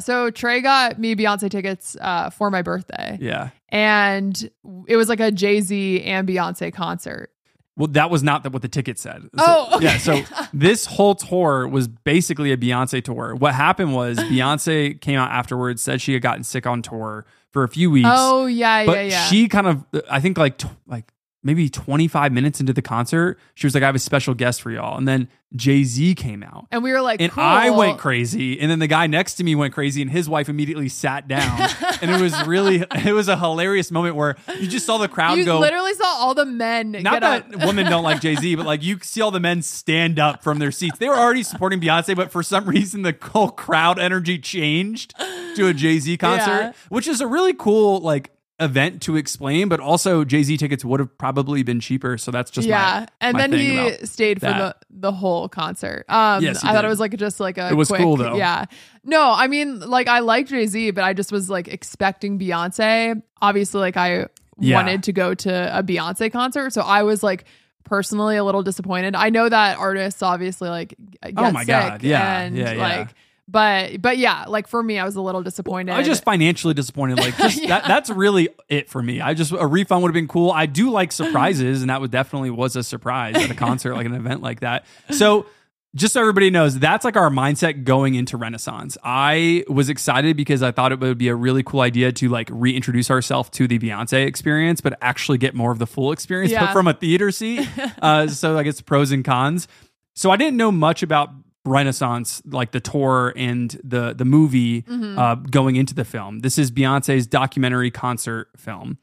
So Trey got me Beyonce tickets uh, for my birthday, Yeah. and it was like a Jay Z and Beyonce concert. Well, that was not the, what the ticket said. So- Oh, okay. yeah. So this whole tour was basically a Beyonce tour. What happened was Beyonce came out afterwards, said she had gotten sick on tour for a few weeks. Oh yeah, but yeah, yeah. she kind of, I think like like maybe 25 minutes into the concert, she was like, "I have a special guest for y'all," and then Jay Z came out. and we were like, And cool. I went crazy, and then the guy next to me went crazy, and his wife immediately sat down, and it was really, it was a hilarious moment where you just saw the crowd You go, literally saw all the men not that women don't like Jay Z, but like you see all the men stand up from their seats. They were already supporting Beyonce, but for some reason the whole crowd energy changed to a Jay Z concert, Yeah. which is a really cool like event to explain, but also Jay Z tickets would have probably been cheaper. So that's just yeah. my, and my then he stayed for the that. the whole concert. Um, Yes, I thought it was like just like a. It was quick- cool, though. Yeah. No, I mean, like I like Jay Z, but I just was like expecting Beyonce. Obviously, like I Yeah. wanted to go to a Beyonce concert, so I was like personally a little disappointed. I know that artists obviously like get Oh my sick God. Yeah. and Yeah, yeah. like. But but yeah, like for me, I was a little disappointed. I was just financially disappointed. Like just Yeah. that that's really it for me. I just a refund would have been cool. I do like surprises, and that would definitely was a surprise at a concert, like an event like that. So just so everybody knows, that's like our mindset going into Renaissance. I was excited because I thought it would be a really cool idea to like reintroduce ourselves to the Beyonce experience, but actually get more of the full experience, but from a theater seat. uh, so I guess pros and cons. So I didn't know much about Renaissance, like the tour and the the movie uh, going into the film. This is Beyonce's documentary concert film.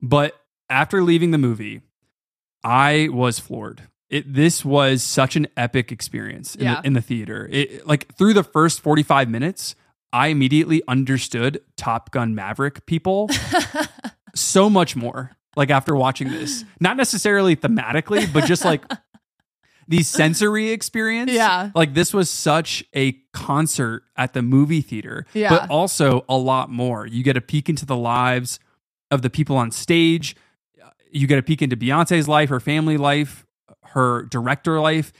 But after leaving the movie, I was floored. It this was such an epic experience in, Yeah. the, in the theater. It like through the first 45 minutes, I immediately understood Top Gun Maverick people so much more. Like after watching this, not necessarily thematically, but just like the sensory experience. Yeah. Like this was such a concert at the movie theater, Yeah. but also a lot more. You get a peek into the lives of the people on stage. You get a peek into Beyonce's life, her family life, her director life.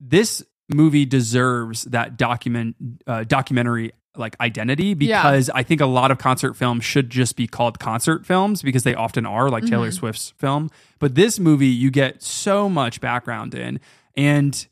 This movie deserves that document uh, documentary like identity Yeah. because I think a lot of concert films should just be called concert films because they often are like Taylor Mm-hmm. Swift's film. But this movie you get so much background in and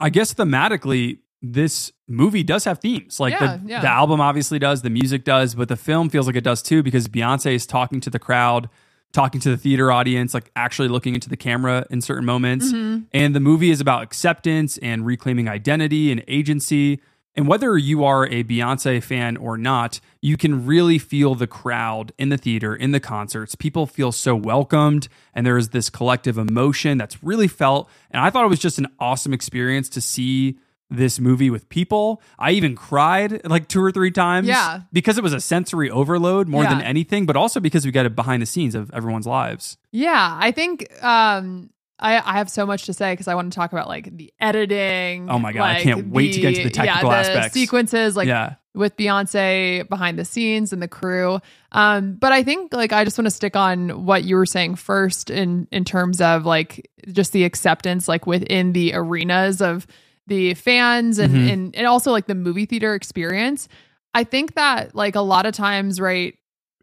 I guess thematically this movie does have themes. Like Yeah, the, yeah. the album obviously does, the music does, but the film feels like it does too because Beyonce is talking to the crowd, talking to the theater audience, like actually looking into the camera in certain moments. Mm-hmm. And the movie is about acceptance and reclaiming identity and agency. And whether you are a Beyonce fan or not, you can really feel the crowd in the theater, in the concerts. People feel so welcomed, and there is this collective emotion that's really felt. And I thought it was just an awesome experience to see this movie with people. I even cried like two or three times. Yeah. Because it was a sensory overload more than anything, but also because we got it behind the scenes of everyone's lives. Yeah, I think um I, I have so much to say because I want to talk about like the editing. Oh my God, I can't wait to get to the technical yeah, the aspects. sequences, like yeah. with Beyonce behind the scenes and the crew. Um, but I think like I just want to stick on what you were saying first in in terms of like just the acceptance like within the arenas of the fans and Mhm. and, and also like the movie theater experience. I think that like a lot of times, right,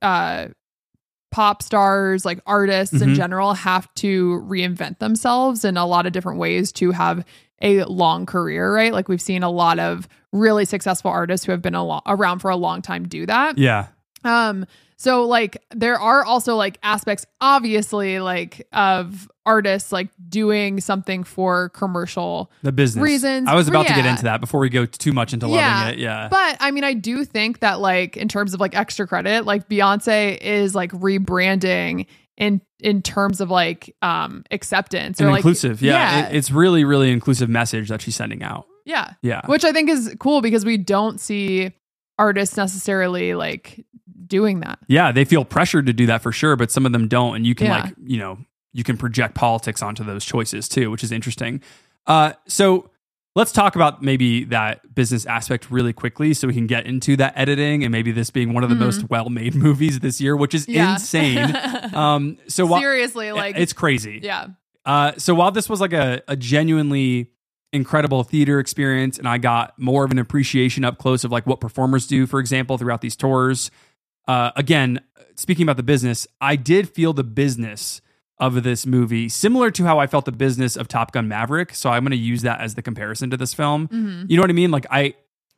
uh pop stars, like artists in Mhm. general, have to reinvent themselves in a lot of different ways to have a long career, right? Like we've seen a lot of really successful artists who have been a lo- around for a long time do that. Yeah. Um, so like there are also like aspects, obviously, like of artists like doing something for commercial The business Reasons I was about to get into that before we go too much into Yeah, loving it. Yeah. But I mean, I do think that like in terms of like extra credit, like Beyonce is like rebranding in in terms of like um acceptance and or like inclusive. Yeah. yeah, It- it's really, really inclusive message that she's sending out. yeah, Yeah. which I think is cool because we don't see artists necessarily like doing that. Yeah. They feel pressured to do that for sure, but some of them don't. And you can Yeah. like, you know, you can project politics onto those choices too, which is interesting. Uh, so let's talk about maybe that business aspect really quickly so we can get into that editing and maybe this being one of the most well-made movies this year, which is Mm-hmm. Yeah. insane. um, so while Seriously, like it's crazy. yeah, Uh, so while this was like a, a genuinely incredible theater experience, and I got more of an appreciation up close of like what performers do, for example, throughout these tours. Uh, again, speaking about the business, I did feel the business of this movie similar to how I felt the business of Top Gun Maverick. So I'm going to use that as the comparison to this film. Mhm. You know what I mean? Like I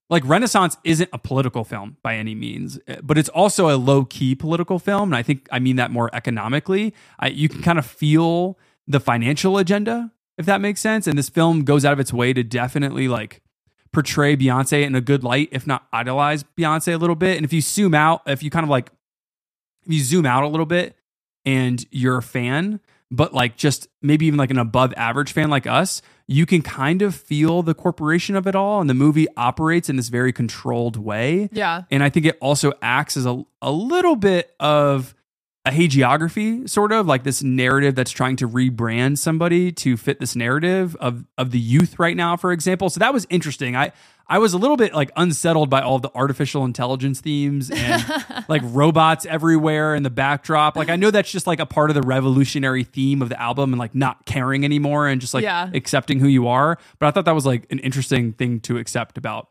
like Renaissance isn't a political film by any means, eh, but it's also a low key political film, and I think I mean that more economically. I, you can kind of feel the financial agenda, if that makes sense. And this film goes out of its way to definitely like portray Beyonce in a good light, if not idolize Beyonce a little bit. And if you zoom out, if you kind of like if you zoom out a little bit and you're a fan, but like just maybe even like an above average fan like us, you can kind of feel the corporation of it all. And the movie operates in this very controlled way. yeah, And I think it also acts as a, a little bit of a hagiography, sort of like this narrative that's trying to rebrand somebody to fit this narrative of of the youth right now, for example. So that was interesting. I I was a little bit like unsettled by all the artificial intelligence themes and like robots everywhere in the backdrop. Like I know that's just like a part of the revolutionary theme of the album and like not caring anymore and just like Yeah. accepting who you are. But I thought that was like an interesting thing to accept about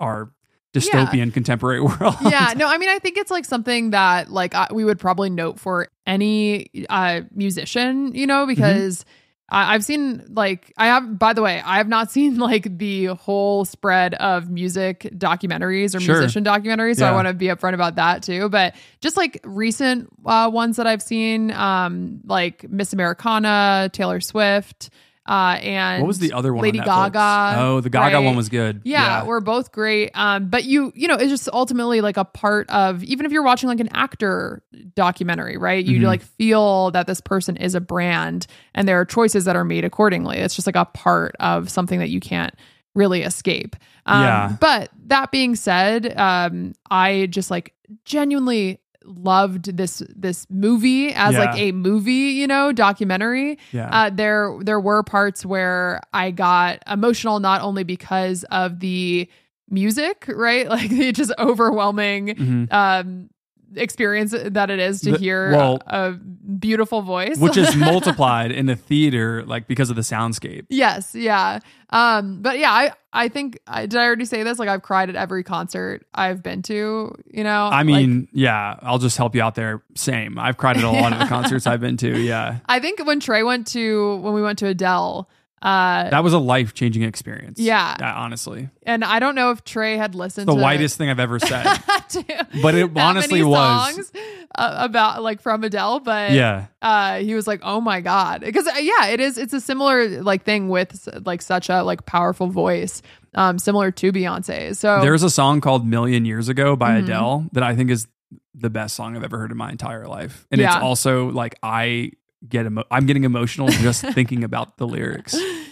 our dystopian contemporary world. yeah no i mean i think it's like something that like I, we would probably note for any uh musician you know because I, i've seen like i have by the way i have not seen like the whole spread of music documentaries or Sure. musician documentaries so i want to be upfront about that too but just like recent uh, ones that i've seen um like miss americana taylor swift uh and What was the other one? lady Netflix? gaga Oh, the Gaga right? one was good. yeah, we're both great. Um, but you, you know, it's just ultimately like a part of even if you're watching like an actor documentary, right? You Mhm. like feel that this person is a brand and there are choices that are made accordingly. It's just like a part of something that you can't really escape. Um, Yeah. But that being said, um, I just like genuinely loved this this movie as Yeah. like a movie, you know, documentary yeah. uh, there there were parts where I got emotional not only because of the music, right? Like the just overwhelming Mhm. um experience that it is to The- hear well- a, a beautiful voice. Which is multiplied in the theater, like because of the soundscape. yes, yeah. Um but yeah, I I think I did I already say this like I've cried at every concert I've been to, you know. I Like, mean, yeah, I'll just help you out there. Same. I've cried at a lot of the concerts I've been to. Yeah. I think when Trey went to when we went to Adele, uh That was a life changing experience. Yeah. honestly. and I don't know if Trey had listened to The to whitest thing I've ever said. But it honestly many was. songs uh, about like from Adele, but yeah. uh, he was like, "Oh my god," because uh, yeah, it is. It's a similar like thing with like such a like powerful voice, um, similar to Beyonce. So There's a song called Million Years Ago by Mhm. Adele that I think is the best song I've ever heard in my entire life. And it's also like I get emo- I'm getting emotional just thinking about the lyrics. it's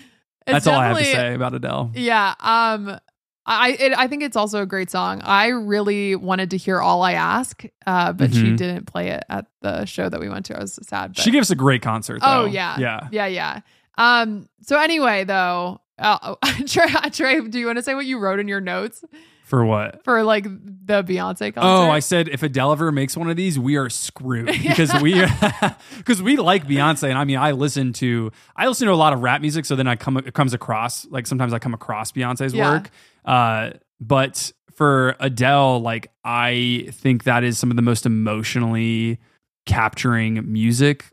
That's all I have to definitely- say about Adele. Yeah. Um. I it, I think it's also a great song. I really wanted to hear "All I Ask," uh, but she Mhm. didn't play it at the show that we went to. I was sad. But. She gives a great concert. Oh though. yeah, Yeah. yeah, yeah. Um. So anyway, though, uh, Trey, Trey, do you want to say what you wrote in your notes For what? for like the Beyonce concert? Oh, I said if Adele ever makes one of these, we are screwed because we because we like Beyonce, and I mean, I listen to I listen to a lot of rap music, so then I come it comes across like sometimes I come across Beyonce's Yeah. work, uh, but for Adele, like I think that is some of the most emotionally capturing music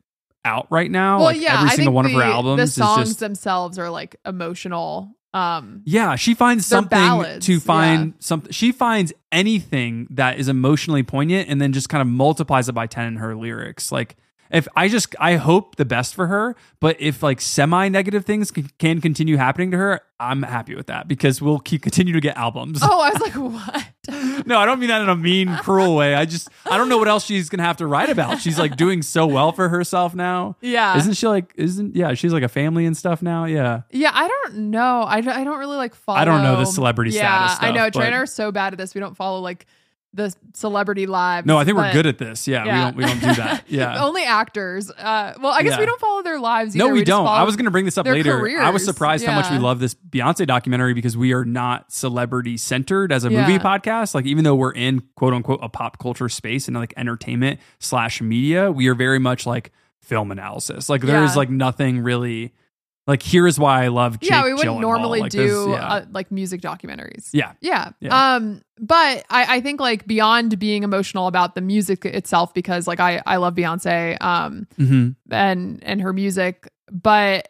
out right now. well, like yeah. every single one of her albums the songs just themselves are like emotional. Um. Yeah, she finds something ballads, to find something. She finds anything that is emotionally poignant and then just kind of multiplies it by 10 in her lyrics. Like if I just I hope the best for her, but if like semi negative things can, can continue happening to her, I'm happy with that because we'll keep continue to get albums. Oh, I was like, what? no, I don't mean that in a mean, cruel way. I just I don't know what else she's gonna have to write about. She's like doing so well for herself now. Yeah. Isn't she like isn't yeah, she's like a family and stuff now. Yeah. Yeah, I don't know. I, don't- I don't really like follow. I don't know the celebrity yeah, status I know. stuff, Trey and but- I are so bad at this. We don't follow like the celebrity lives. No, I think we're good at this. Yeah, Yeah. we don't we don't do that. Yeah. Only actors. Uh, well, I guess Yeah. we don't follow their lives. Either. No, we, just don't. I was going to bring this up later. I was careers. surprised how much we love this Beyonce documentary because we are not celebrity centered as a movie Yeah. podcast. Like even though we're in quote unquote a pop culture space and like entertainment slash media, we are very much like film analysis. Like there is Yeah. like nothing really like here is why I love. Jake yeah, we wouldn't Gyllenhaal. normally Like, do yeah. uh, like music documentaries. Yeah. Yeah. Yeah. Um, but I, I think like beyond being emotional about the music itself, because like I, I love Beyonce, um, Mhm. and, and her music, but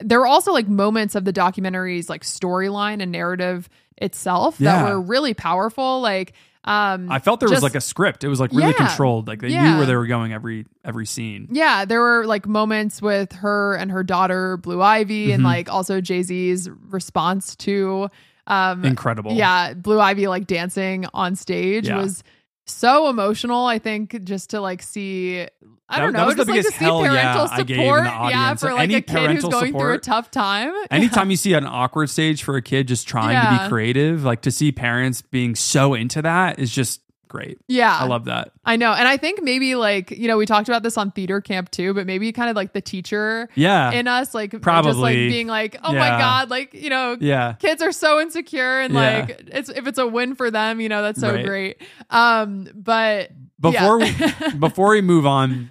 there were also like moments of the documentary's like storyline and narrative itself that were really powerful. Like, um, I felt there was like a script. It was like really Yeah. controlled. Like they knew where they were going every every scene. Yeah, there were like moments with her and her daughter Blue Ivy, and Mhm. like also Jay Z's response to, um, Incredible. yeah, Blue Ivy like dancing on stage Yeah. was so emotional. I think just to like see, I don't that know, the just like to see yeah parental I gave in the support, yeah, for like Any a kid who's going through a tough time. Anytime you see an awkward stage for a kid just trying to be creative, like to see parents being so into that is just great. Yeah. I love that. I know. And I think maybe like, you know, we talked about this on theater camp too, but maybe kind of like the teacher Yeah. in us, like probably just like being like, oh Yeah. my God, like, you know, yeah. kids are so insecure and Yeah. like it's if it's a win for them, you know, that's so Right. great. Um, but Before yeah. we before we move on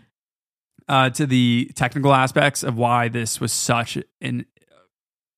uh, to the technical aspects of why this was such an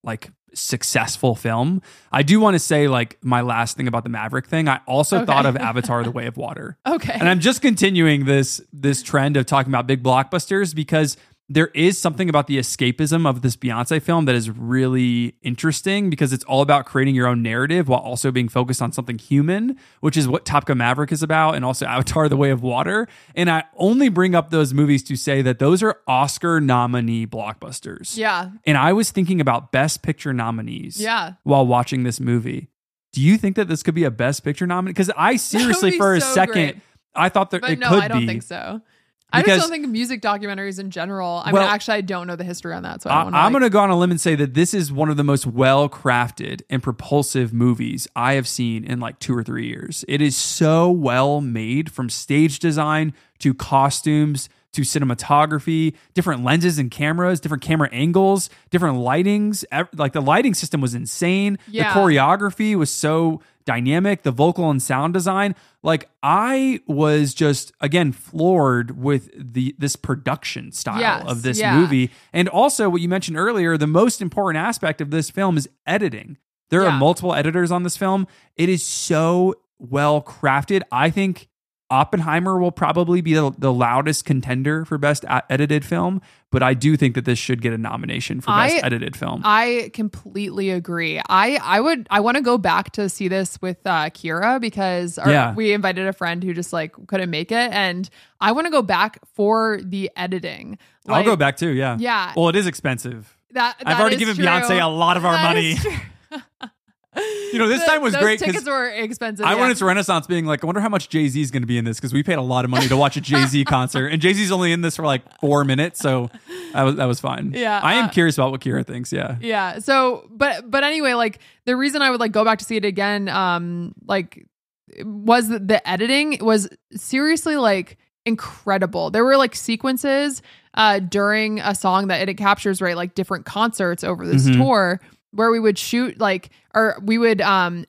like successful film, I do want to say like my last thing about the Maverick thing. I also Okay. thought of Avatar: The Way of Water. okay. And I'm just continuing this this trend of talking about big blockbusters because there is something about the escapism of this Beyonce film that is really interesting because it's all about creating your own narrative while also being focused on something human, which is what Top Gun Maverick is about, and also Avatar: The Way of Water. And I only bring up those movies to say that those are Oscar nominee blockbusters. yeah. And I was thinking about Best Picture nominees Yeah. while watching this movie. Do you think that this could be a Best Picture nominee? Because I seriously, be for a so second, great. I thought that But it no, could be. I don't be. think so. I Because- just don't think music documentaries in general. I Well- mean, actually, I don't know the history on that, so I I, I'm to. going to go on a limb and say that this is one of the most well crafted and propulsive movies I have seen in like two or three years. It is so well made from stage design to costumes to cinematography, different lenses and cameras, different camera angles, different lightings. Like the lighting system was insane. Yeah. The choreography was so dynamic, the vocal and sound design. Like I was just again floored with the this production style Yes, of this yeah. movie. And also, what you mentioned earlier, the most important aspect of this film is editing. There Yeah. are multiple editors on this film. It is so well crafted. I think Oppenheimer will probably be the, the loudest contender for best a- edited film, but I do think that this should get a nomination for best I- edited film. I completely agree. I I would I want to go back to see this with uh, Kira because our, Yeah. we invited a friend who just like couldn't make it, and I want to go back for the editing. I'll go back too. Yeah. Yeah. Well, it is expensive. That, I've already given true. Beyonce a lot of our That money. You know, this The- time was those great Tickets were expensive. I yeah. went into Renaissance being like, I wonder how much Jay Z is going to be in this because we paid a lot of money to watch a Jay Z concert, and Jay Z's only in this for like four minutes, so that was that was fine. Yeah, I am uh, curious about what Kira thinks. Yeah, yeah so but but anyway like the reason i would like go back to see it again um like was that the editing was seriously like incredible there were like sequences uh during a song that it captures right like different concerts over this Mhm. tour where we would shoot like or we would um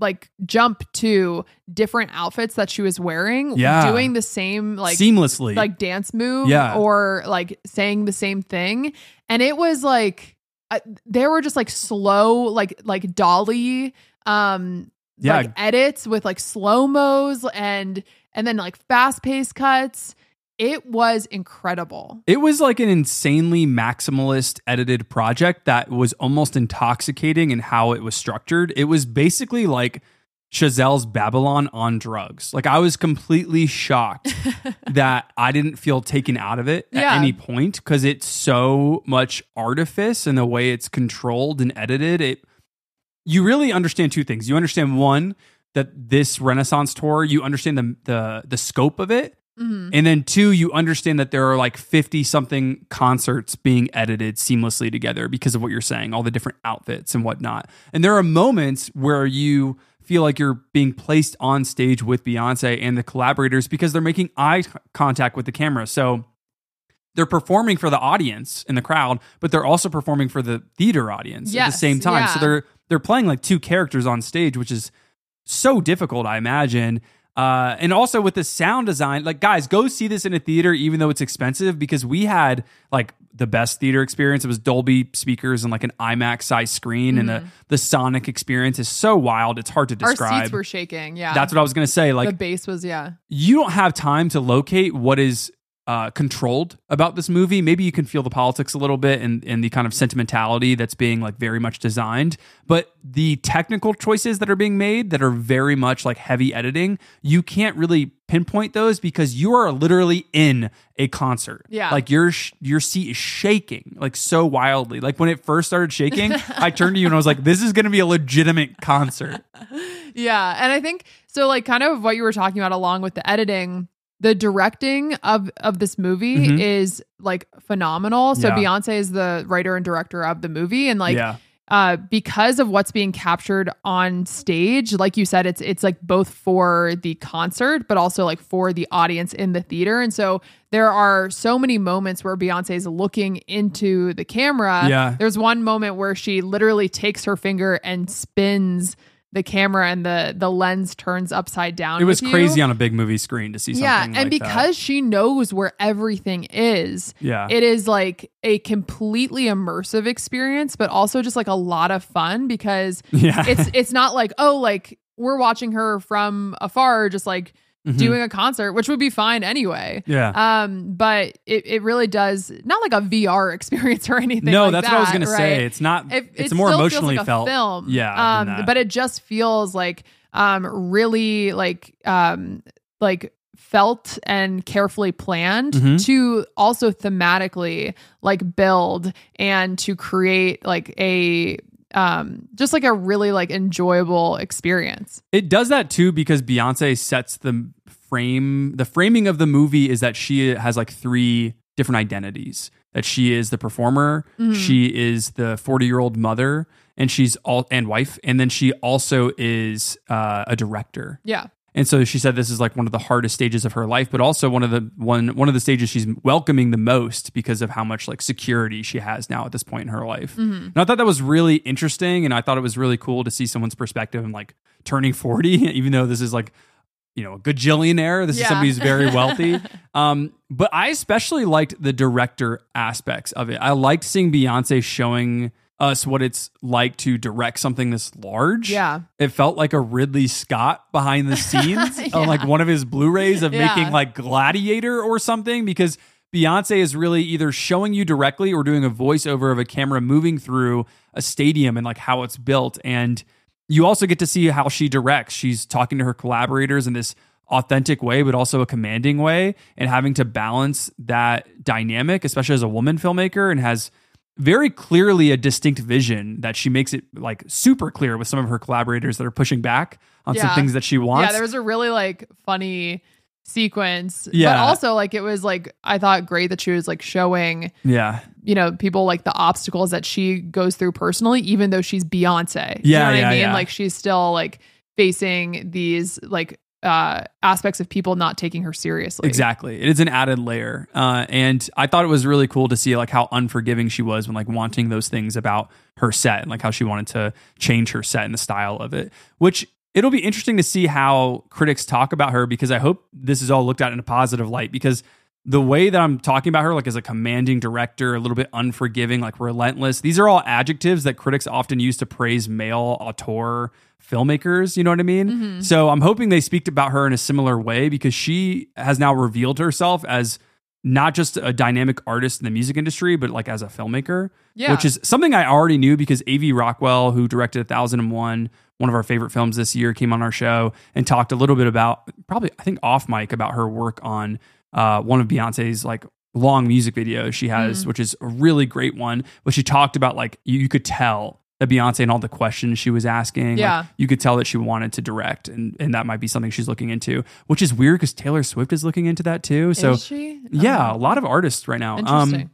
like jump to different outfits that she was wearing Yeah. doing the same like seamlessly. like dance move Yeah. or like saying the same thing and it was like uh, there were just like slow like like dolly um Yeah. like edits with like slow mos and and then like fast paced cuts it was incredible it was like an insanely maximalist edited project that was almost intoxicating in how it was structured. It was basically like Chazelle's Babylon on drugs. Like I was completely shocked that I didn't feel taken out of it at Yeah. any point because it's so much artifice in the way it's controlled and edited. It you really understand two things. You understand one that this Renaissance tour, you understand the the the scope of it, Mhm. and then two, you understand that there are like 50 something concerts being edited seamlessly together because of what you're saying, all the different outfits and whatnot. And there are moments where you feel like you're being placed on stage with Beyonce and the collaborators because they're making eye contact with the camera. So they're performing for the audience in the crowd, but they're also performing for the theater audience at the same time. So they're they're playing like two characters on stage, which is so difficult, I imagine. Uh, and also with the sound design, like guys, go see this in a theater, even though it's expensive, because we had like the best theater experience. It was Dolby speakers and like an IMAX size screen, and the the sonic experience is so wild. It's hard to Mm-hmm. our seats were shaking yeah That's what I was gonna say. Like the bass was yeah you don't have time to locate what is uh, controlled about this movie. Maybe you can feel the politics a little bit and, and the kind of sentimentality that's being like very much designed. But the technical choices that are being made that are very much like heavy editing, you can't really pinpoint those because you are literally in a concert. Yeah. Like your sh- your seat is shaking like so wildly. Like when it first started shaking, I turned to you and I was like, this is going to be a legitimate concert. Yeah. And I think so like kind of what you were talking about along with the editing, the directing of of this movie Mhm. is like phenomenal. So Yeah. Beyonce is the writer and director of the movie and like yeah. uh, because of what's being captured on stage, like you said, it's it's like both for the concert, but also like for the audience in the theater. And so there are so many moments where Beyonce is looking into the camera. Yeah. There's one moment where she literally takes her finger and spins the camera and the the lens turns upside down. It was you. crazy on a big movie screen to see something. Yeah, and like because she knows where everything is, yeah, it is like a completely immersive experience, but also just like a lot of fun because yeah, it's it's not like oh like we're watching her from afar, just like Mhm. doing a concert, which would be fine anyway. yeah. Um, but it, it really does not like a VR experience or anything. no, like that's what I was gonna right? say. It's not. It, it's it more emotionally like felt. film. Yeah, Um, but it just feels like um really like um like felt and carefully planned Mhm. to also thematically like build and to create like a um just like a really like enjoyable experience. It does that too because Beyonce sets the frame. The framing of the movie is that she has like three different identities. That she is the performer, Mhm. she is the forty-year-old mother, and she's all and wife, and then she also is uh, a director. Yeah. And so she said this is like one of the hardest stages of her life, but also one of the one one of the stages she's welcoming the most because of how much like security she has now at this point in her life. Mhm. And I thought that was really interesting, and I thought it was really cool to see someone's perspective and like turning forty, even though this is like you know a gajillionaire. This is somebody who's very wealthy. um, but I especially liked the director aspects of it. I liked seeing Beyonce showing us what it's like to direct something this large Yeah. it felt like a Ridley Scott behind the scenes on like one of his Blu-rays of Yeah. making like Gladiator or something because Beyonce is really either showing you directly or doing a voiceover of a camera moving through a stadium and like how it's built and you also get to see how she directs. She's talking to her collaborators in this authentic way but also a commanding way and having to balance that dynamic especially as a woman filmmaker and has very clearly a distinct vision that she makes it like super clear with some of her collaborators that are pushing back on some things that she wants. Yeah, there was a really like funny sequence. Yeah. But also like it was like I thought great that she was like showing, yeah. you know, people like the obstacles that she goes through personally, even though she's Beyonce. Yeah, You know what yeah, I mean? yeah. Like she's still like facing these like uh aspects of people not taking her seriously. Exactly. It is an added layer. Uh, and I thought it was really cool to see like how unforgiving she was when like wanting those things about her set and like how she wanted to change her set and the style of it, which it'll be interesting to see how critics talk about her because I hope this is all looked at in a positive light because the way that I'm talking about her, like as a commanding director, a little bit unforgiving, like relentless, these are all adjectives that critics often use to praise male auteur filmmakers. You know what I mean? Mm-hmm. So I'm hoping they speak about her in a similar way because she has now revealed herself as not just a dynamic artist in the music industry, but like as a filmmaker, Yeah. which is something I already knew because A.V. Rockwell, who directed 1001, one of our favorite films this year, came on our show and talked a little bit about, probably, I think off mic, about her work on uh, one of Beyonce's like long music videos she has, which is a really great one. But she talked about like, you, you could tell that Beyonce and all the questions she was asking, like, Yeah. you could tell that she wanted to direct, and, and that might be something she's looking into, which is weird because Taylor Swift is looking into that too. So, yeah, a lot of artists right now. Interesting. Um,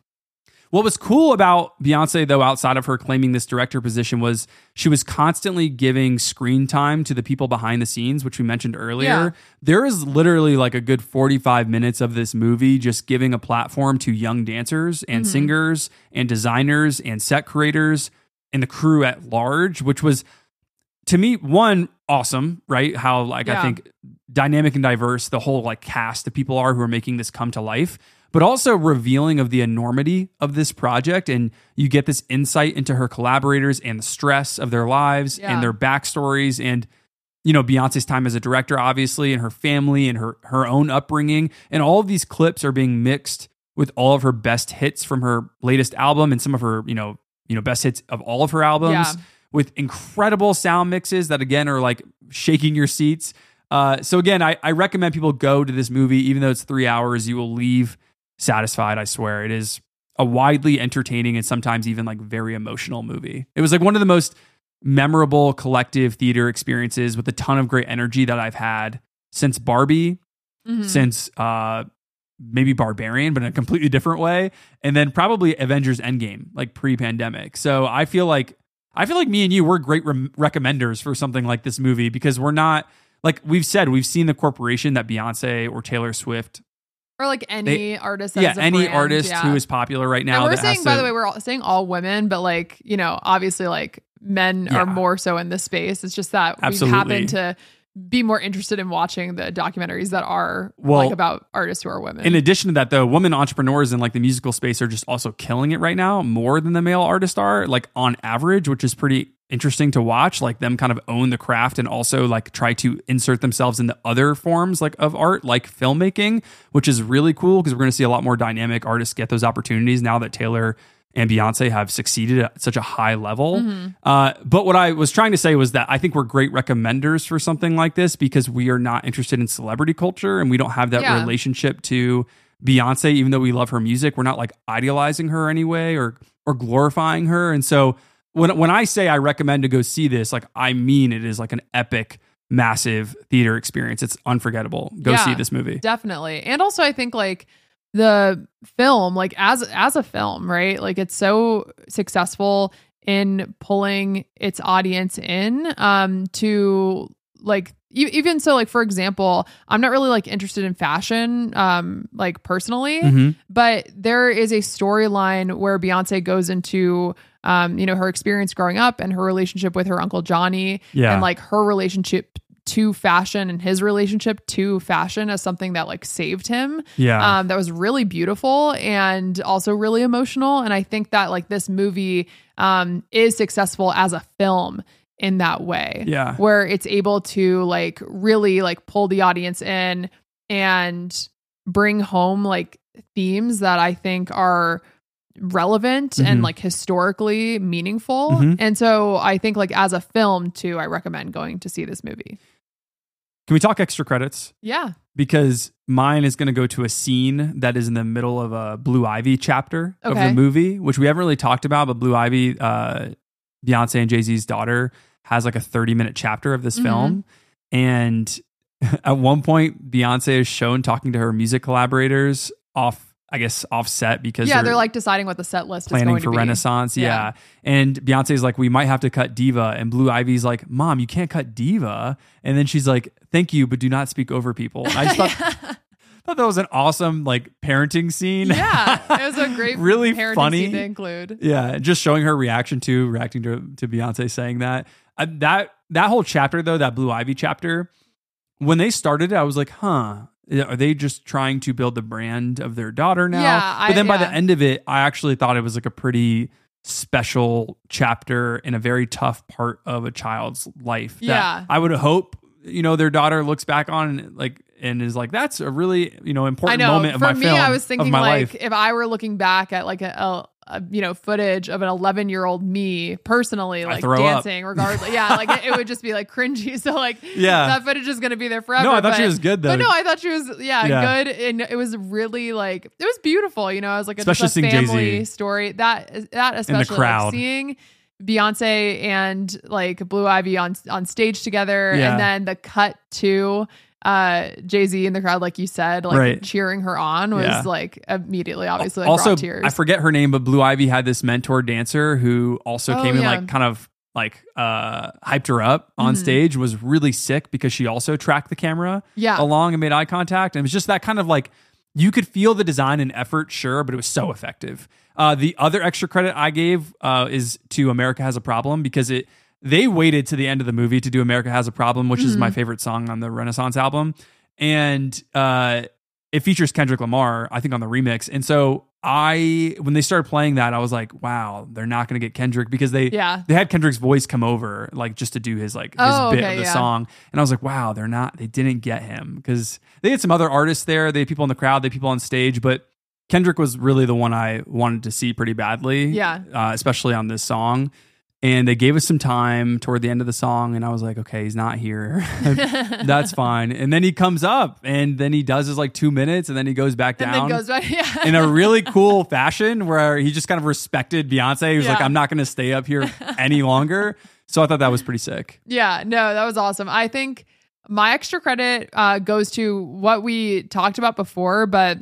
what was cool about Beyonce, though, outside of her claiming this director position, was she was constantly giving screen time to the people behind the scenes, which we mentioned earlier. Yeah. There is literally like a good 45 minutes of this movie just giving a platform to young dancers and Mm-hmm. singers and designers and set creators and the crew at large, which was to me one awesome right how like i think dynamic and diverse the whole like cast of people are who are making this come to life but also revealing of the enormity of this project and you get this insight into her collaborators and the stress of their lives Yeah. and their backstories and you know beyonce's time as a director obviously and her family and her her own upbringing and all of these clips are being mixed with all of her best hits from her latest album and some of her you know you know best hits of all of her albums Yeah. with incredible sound mixes that again are like shaking your seats. Uh, so again, I, I recommend people go to this movie, even though it's three hours, you will leave satisfied. I swear it is a widely entertaining and sometimes even like very emotional movie. It was like one of the most memorable collective theater experiences with a ton of great energy that I've had since Barbie, Mhm. since uh, maybe Barbarian, but in a completely different way, and then probably Avengers Endgame, like pre-pandemic. So I feel like I feel like me and you we're great rem- recommenders for something like this movie because we're not like we've said we've seen the corporation that Beyonce or Taylor Swift or like any artist. That yeah any brand, artist yeah. who is popular right now and we're saying, by to- the way, we're all, saying all women, but like you know, obviously, like men Yeah. are more so in this space. It's just that Absolutely. we happen to be more interested in watching the documentaries that are Well, like about artists who are women. In addition to that, though, women entrepreneurs in like the musical space are just also killing it right now more than the male artists are, like on average, which is pretty interesting to watch. Like them kind of own the craft and also like try to insert themselves into other forms like of art, like filmmaking, which is really cool because we're going to see a lot more dynamic artists get those opportunities now that Taylor and Beyonce have succeeded at such a high level. Mm-hmm. Uh, but what I was trying to say was that I think we're great recommenders for something like this because we are not interested in celebrity culture and we don't have that Yeah. relationship to Beyonce, even though we love her music. We're not like idealizing her anyway or or glorifying her. And so when when I say I recommend to go see this, like I mean it is like an epic, massive theater experience. It's unforgettable. Go Yeah. see this movie. definitely and also i think like the film like as as a film right like it's so successful in pulling its audience in um to like even so like for example i'm not really like interested in fashion um like personally Mhm. but there is a storyline where Beyonce goes into um, you know, her experience growing up and her relationship with her uncle Johnny Yeah. and like her relationship to fashion and his relationship to fashion as something that like saved him. Yeah. Um, that was really beautiful and also really emotional. And I think that like this movie um is successful as a film in that way yeah. where it's able to like really like pull the audience in and bring home like themes that I think are relevant Mhm. and like historically meaningful. Mhm. And so I think like as a film too, I recommend going to see this movie. Can we talk extra credits? Yeah. because mine is going to go to a scene that is in the middle of a Blue Ivy chapter of the movie, which we haven't really talked about. But Blue Ivy, uh, Beyonce and Jay Z's daughter, has like a 30 minute chapter of this Mhm. film. And at one point, Beyonce is shown talking to her music collaborators off, I guess, offset because yeah, they're like deciding what the set list is planning going for to be. Renaissance. Yeah. Yeah. And Beyonce's like, we might have to cut Diva. And Blue Ivy's like, Mom, you can't cut Diva. And then she's like, Thank you, but do not speak over people. I just thought, thought that was an awesome like parenting scene. yeah, it was a great Really parenting funny. scene to include. yeah. Just showing her reaction to reacting to, to Beyonce saying that. Uh, that that whole chapter though, that Blue Ivy chapter, when they started it, I was like, huh. Are they just trying to build the brand of their daughter now? Yeah, but I- then by the end of it, I actually thought it was like a pretty special chapter in a very tough part of a child's life. that Yeah. I would hope, you know, their daughter looks back on and like and is like, that's a really, you know, important know. moment of For my me, film. I was thinking like life. if I were looking back at like a, a, you know footage of an 11 year old me personally like throw up. dancing, regardless. yeah, like it, it would just be like cringy. So like Yeah. that footage is gonna be there forever. No, I thought but, she was good, though. But no, I thought she was yeah, Yeah. good, and it was really like it was beautiful. You know, I was like Especially just a seeing Jay-Z. family story that that especially crowd. like seeing. Beyonce and like Blue Ivy on on stage together, Yeah. and then the cut to uh Jay Z in the crowd, like you said, like Right. cheering her on was Yeah. like immediately, obviously, like, also, tears. I forget her name, but Blue Ivy had this mentor dancer who also Oh, came and yeah. like kind of like uh hyped her up on Mhm. stage was really sick because she also tracked the camera Yeah. along and made eye contact and it was just that kind of like you could feel the design and effort sure but it was so effective uh the other extra credit i gave uh is to america has a problem because it they waited to the end of the movie to do america has a problem which is my favorite song on the renaissance album and uh it features Kendrick Lamar, I think, on the remix. And so I, when they started playing that, I was like, wow, they're not going to get Kendrick because they, Yeah. they had Kendrick's voice come over, like just to do his like his Oh, bit okay, of the yeah. song. And I was like, wow, they're not, they didn't get him because they had some other artists there. They had people in the crowd, they had people on stage, but Kendrick was really the one I wanted to see pretty badly. Yeah. Uh, especially on this song. And they gave us some time toward the end of the song, and I was like, okay, he's not here. That's fine. And then he comes up, and then he does his like two minutes, and then he goes back and down goes back. Yeah. in a really cool fashion where he just kind of respected Beyonce. He was like, I'm not going to stay up here any longer. So I thought that was pretty sick. Yeah, no, that was awesome. I think my extra credit uh, goes to what we talked about before, but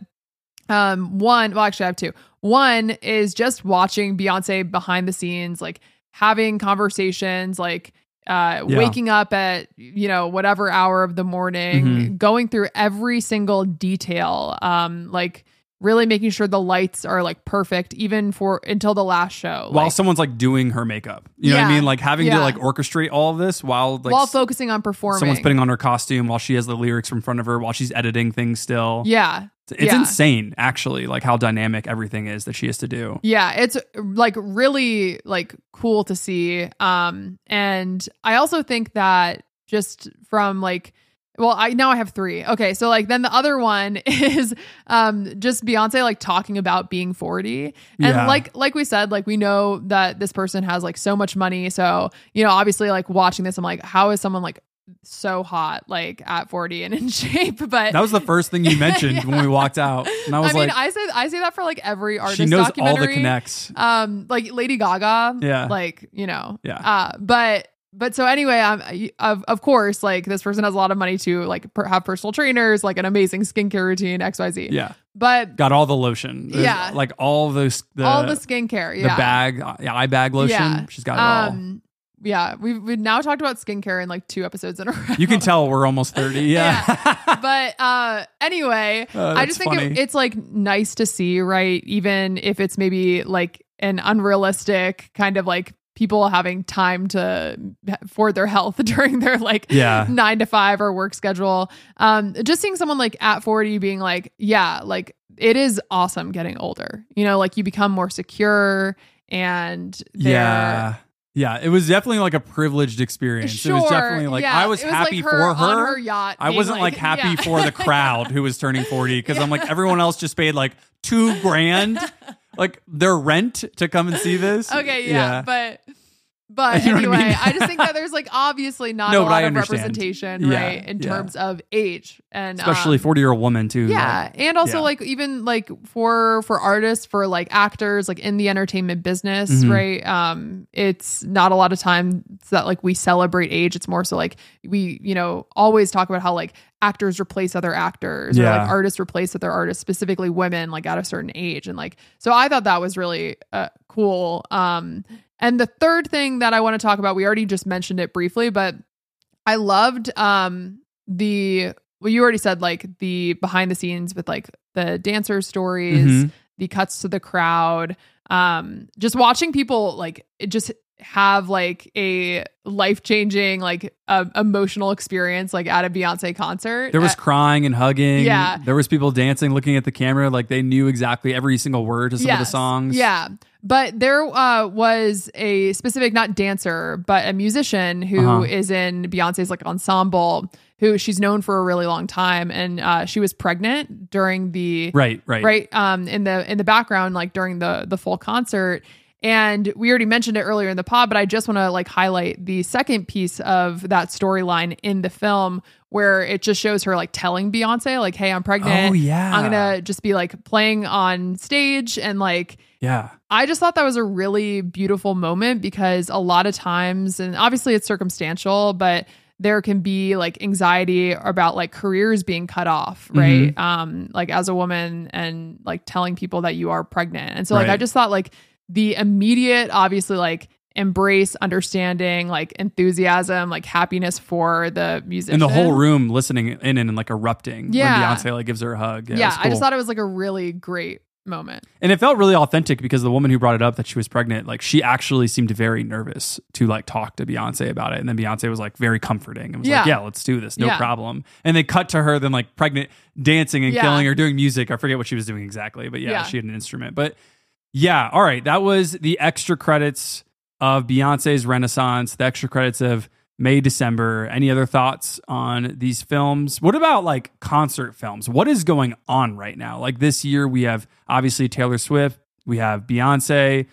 um, one, well, actually, I have two. One is just watching Beyonce behind the scenes, like having conversations like uh Yeah. waking up at you know whatever hour of the morning Mhm. going through every single detail um like really making sure the lights are like perfect even for until the last show while like, someone's like doing her makeup. You know what I mean? Like having to like orchestrate all of this while like while focusing on performing someone's putting on her costume while she has the lyrics in front of her while she's editing things still. yeah It's yeah. insane actually like how dynamic everything is that she has to do. Yeah, it's like really like cool to see. Um and I also think that just from like well, I now I have 3. Okay, so like then the other one is um just Beyonce like talking about being 40. And Yeah. like like we said, like we know that this person has like so much money. So, you know, obviously like watching this I'm like how is someone like so hot like at 40 and in shape but That was the first thing you mentioned when we walked out. And I was I mean, like I say I say that for like every artist she knows all the documentary connects. um like lady gaga Yeah. like you know Yeah. uh but but so anyway um of of course like this person has a lot of money to like per- have personal trainers like an amazing skincare routine xyz Yeah. but Got all the lotion. There's, Yeah. Like all those the all the skincare Yeah, the yeah bag, uh, yeah, eye bag lotion. Yeah. She's got it all. um yeah we've we've now talked about skincare in like two episodes in a row You can tell we're almost 30. Yeah. but uh anyway Uh, i just think it, it's like nice to see right even if it's maybe like an unrealistic kind of like people having time to for their health during their like Yeah. nine to five or work schedule um just seeing someone like at 40 being like yeah like it is awesome getting older you know like you become more secure and Yeah. Yeah. It was definitely like a privileged experience. Sure, it was definitely like yeah. I was, It happy like for her. her yacht. I wasn't like, happy yeah. for the crowd who was turning 40 because I'm like, everyone else just paid like two grand, like their rent to come and see this. Okay, yeah, but but You know what I anyway, mean? I, just think that there's like obviously not No, a lot of representation, Yeah, right, in yeah. terms of age and Especially um, 40 year old woman too. yeah, like- and also yeah. like even like for for artists, for like actors, like in the entertainment business, Mhm. right? Um, it's not a lot of time that like we celebrate age. It's more so like we, you know, always talk about how like actors replace other actors or Yeah. like artists replace other artists, specifically women, like at a certain age. And like, so I thought that was really uh, cool. Um, and the third thing that I want to talk about, we already just mentioned it briefly, but I loved um the well, you already said like the behind the scenes with like the dancer stories, Mhm. the cuts to the crowd, um, just watching people like it just have like a life changing like uh, emotional experience like at a Beyonce concert. There was Uh, crying and hugging. Yeah. There was people dancing, looking at the camera like they knew exactly every single word to some of the songs. Yeah. But there uh, was a specific, not dancer, but a musician who is Uh-huh. in Beyonce's like ensemble, who she's known for a really long time, and uh, she was pregnant during the Right, right. right um in the in the background like during the the full concert and we already mentioned it earlier in the pod but i just want to like highlight the second piece of that storyline in the film where it just shows her like telling beyonce like hey i'm pregnant Oh, yeah. i'm gonna just be like playing on stage and like Yeah. I just thought that was a really beautiful moment because a lot of times, and obviously it's circumstantial, but there can be like anxiety about like careers being cut off, right? Mm-hmm. Um, like as a woman and like telling people that you are pregnant. And so like I just thought like the immediate, obviously like embrace, understanding, like enthusiasm, like happiness for the musician. And the whole room listening in and like erupting Yeah. when Beyonce like gives her a hug. Yeah, Yeah, was I just thought it was like a really great moment. And it felt really authentic because the woman who brought it up that she was pregnant, like she actually seemed very nervous to like talk to Beyonce about it. And then Beyonce was like very comforting and was like, Yeah. Yeah, let's do this. No Yeah. problem. And they cut to her then like pregnant dancing and Yeah. killing or doing music. I forget what she was doing exactly, but yeah, Yeah. she had an instrument. But yeah, all right. That was the extra credits of Beyonce's Renaissance, the extra credits of May, December. Any other thoughts on these films? What about like concert films? What is going on right now? Like this year, we have obviously Taylor Swift, we have Beyonce,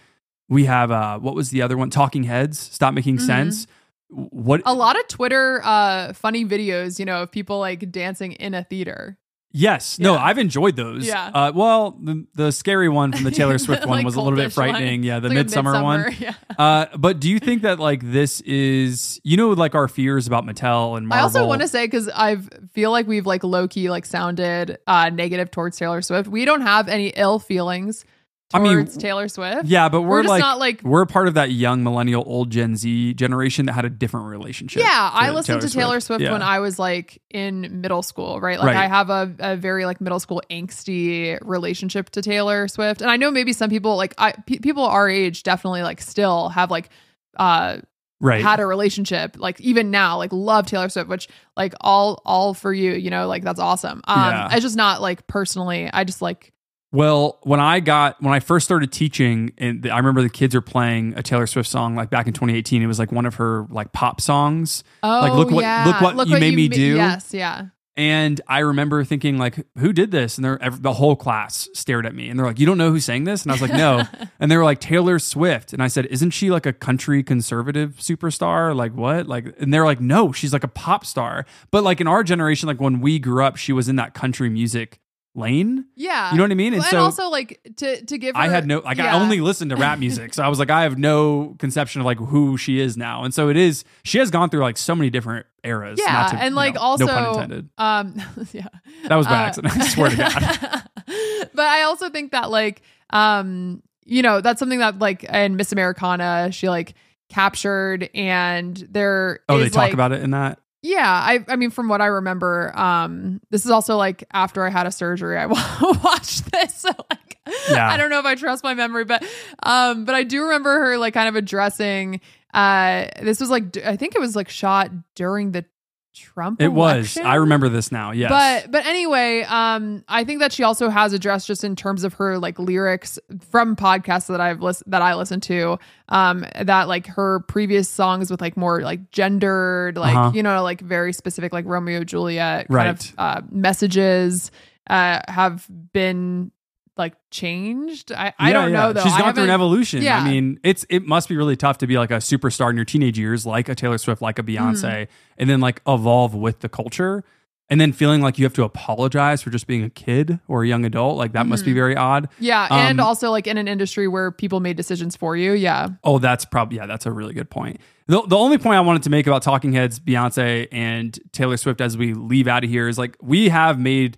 we have uh, what was the other one? Talking Heads. Stop making Mhm. sense. What? A lot of Twitter uh funny videos, you know, of people like dancing in a theater. Yes. No, I've enjoyed those. Yeah. Uh, well, the, the scary one from the Taylor Swift one Like was a little bit cultish one. frightening. Yeah, the like a Midsommar one. Yeah. Uh, but do you think that like this is you know like our fears about Mattel and Marvel? I also want to say because I feel like we've like low key like sounded uh negative towards Taylor Swift. We don't have any ill feelings I mean, Taylor Swift. Yeah, but we're, We're just like, not, like- we're part of that young millennial, old Gen Z generation that had a different relationship. Yeah, I listened to Taylor Swift, Yeah. when I was like in middle school, right? Like Right. I have a, a very like middle school angsty relationship to Taylor Swift. And I know maybe some people like I pe- people our age definitely like still have like uh right. had a relationship like even now like love Taylor Swift which like all all for you, you know, like that's awesome. Um Yeah. it's just not like personally. I just like Well, when I got when I first started teaching, and I remember the kids are playing a Taylor Swift song like back in 2018. It was like one of her like pop songs, oh Like, look oh, what- yeah. look what you made me ma- do. Yes, yeah. and I remember thinking like, "Who did this?" And they're, the whole class stared at me, and they're like, "You don't know who sang this?" And I was like, "No." and they were like, "Taylor Swift," and I said, "Isn't she like a country conservative superstar? Like what?" Like, and they're like, "No, she's like a pop star." But like in our generation, like when we grew up, she was in that country music lane. Yeah. You know what I mean? And, And so- also like to to give her, I had no like I only listened to rap music. So I was like I have no conception of like who she is now. And so it is she has gone through like so many different eras. Yeah, not to, and like know, also no pun intended. um yeah. That was by Uh, accident. I swear to God. but I also think that like um you know that's something that like in Miss Americana she like captured and there Oh, they talk like- about it in that. Yeah I I mean from what I remember um this is also like after I had a surgery I watched this so like Yeah. I don't know if I trust my memory but um but I do remember her like kind of addressing uh this was like I think it was like shot during the Trump It was. I remember this now. Yes. But but anyway, um, I think that she also has addressed just in terms of her like lyrics from podcasts that I've listened that I listen to, um, that like her previous songs with like more like gendered, like Uh-huh. you know, like very specific like Romeo Juliet kind Right. of uh, messages uh, have been like changed. I I Yeah, don't know yeah. though. She's gone through an evolution. Yeah. I mean, it's it must be really tough to be like a superstar in your teenage years, like a Taylor Swift, like a Beyonce, Mm-hmm. and then like evolve with the culture. And then feeling like you have to apologize for just being a kid or a young adult, like that must be very odd. Yeah, and Um, also like in an industry where people made decisions for you. Yeah. Oh, that's probably yeah, that's a really good point. The, the only point I wanted to make about Talking Heads, Beyonce and Taylor Swift as we leave out of here is like we have made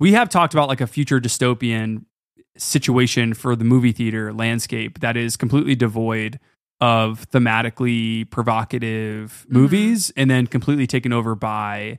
we have talked about like a future dystopian situation for the movie theater landscape that is completely devoid of thematically provocative Mm-hmm. movies and then completely taken over by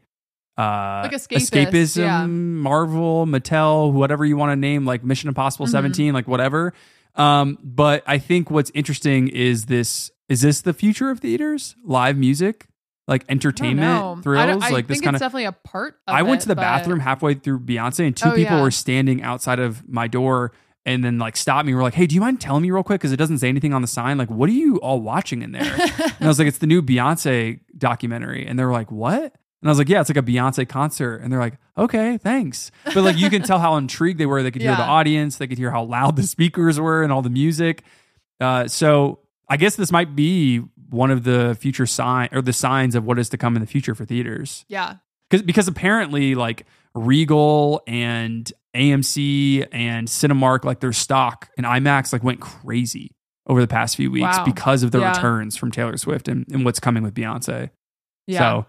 uh Like escapist, escapism yeah. marvel mattel whatever you want to name like mission impossible Mhm. 17 like whatever um but i think what's interesting is this is this the future of theaters live music like entertainment thrills like this think kind it's of definitely a part. Of I went it, to the but- bathroom halfway through Beyonce, and two Oh, people yeah. were standing outside of my door and then like stopped me. Were like, "Hey, do you mind telling me real quick? Because it doesn't say anything on the sign. Like, what are you all watching in there?" and I was like, "It's the new Beyonce documentary." And they were like, "What?" And I was like, "Yeah, it's like a Beyonce concert." And they're like, "Okay, thanks." But like, you can tell how intrigued they were. They could hear the audience. They could hear how loud the speakers were and all the music. Uh, so I guess this might be one of the future sign or the signs of what is to come in the future for theaters Yeah. because because apparently like Regal and AMC and Cinemark like their stock and IMAX like went crazy over the past few weeks Wow. because of the Yeah. returns from Taylor Swift and, and what's coming with Beyonce. Yeah. So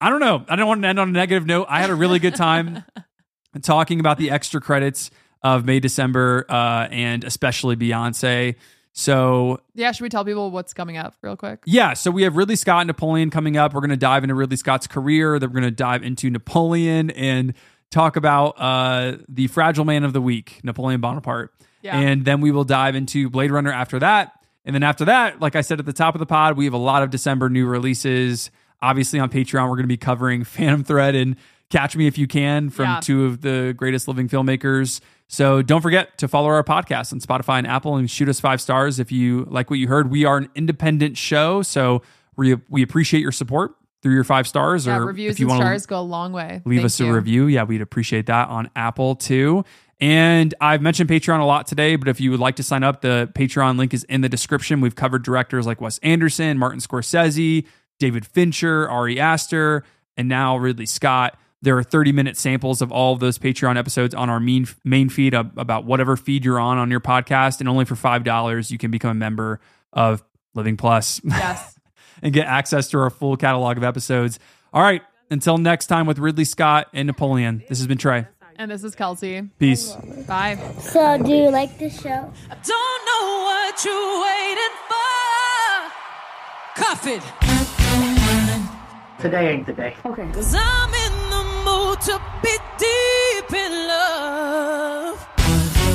I don't know. I don't want to end on a negative note. I had a really good time talking about the extra credits of May, December, uh, and especially Beyonce. So yeah. Should we tell people what's coming up real quick? yeah, so we have Ridley Scott and Napoleon coming up. We're going to dive into Ridley Scott's career. Then we're going to dive into Napoleon and talk about uh, the fragile man of the week, Napoleon Bonaparte. Yeah. And then we will dive into Blade Runner after that. And then after that, like I said at the top of the pod, we have a lot of December new releases. Obviously, on Patreon, we're going to be covering Phantom Thread and Catch Me If You Can from Yeah. two of the greatest living filmmakers. So don't forget to follow our podcast on Spotify and Apple and shoot us five stars if you like what you heard. We are an independent show, so we we appreciate your support through your five stars. Yeah. or Reviews if you and stars go a long way. leave Thank us you. a review. Yeah, we'd appreciate that on Apple too. And I've mentioned Patreon a lot today, but if you would like to sign up, the Patreon link is in the description. We've covered directors like Wes Anderson, Martin Scorsese, David Fincher, Ari Aster, and now Ridley Scott. There are 30 minute samples of all of those Patreon episodes on our main, main feed about whatever feed you're on on your podcast. And only for $5, you can become a member of Living Plus Yes. and get access to our full catalog of episodes. All right, until next time with Ridley Scott and Napoleon, this has been Trey. And this is Kelsi. Peace. Bye. So, do you like the show? I Don't know what you're waiting for. Cuff it. Today ain't the day. Cause be deep in love.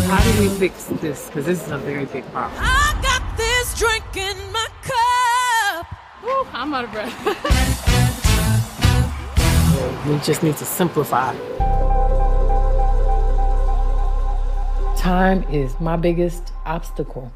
How do we fix this? Because this is a very big problem. I got this drink in my cup. Woo, I'm out of breath. We just need to simplify. Time is my biggest obstacle.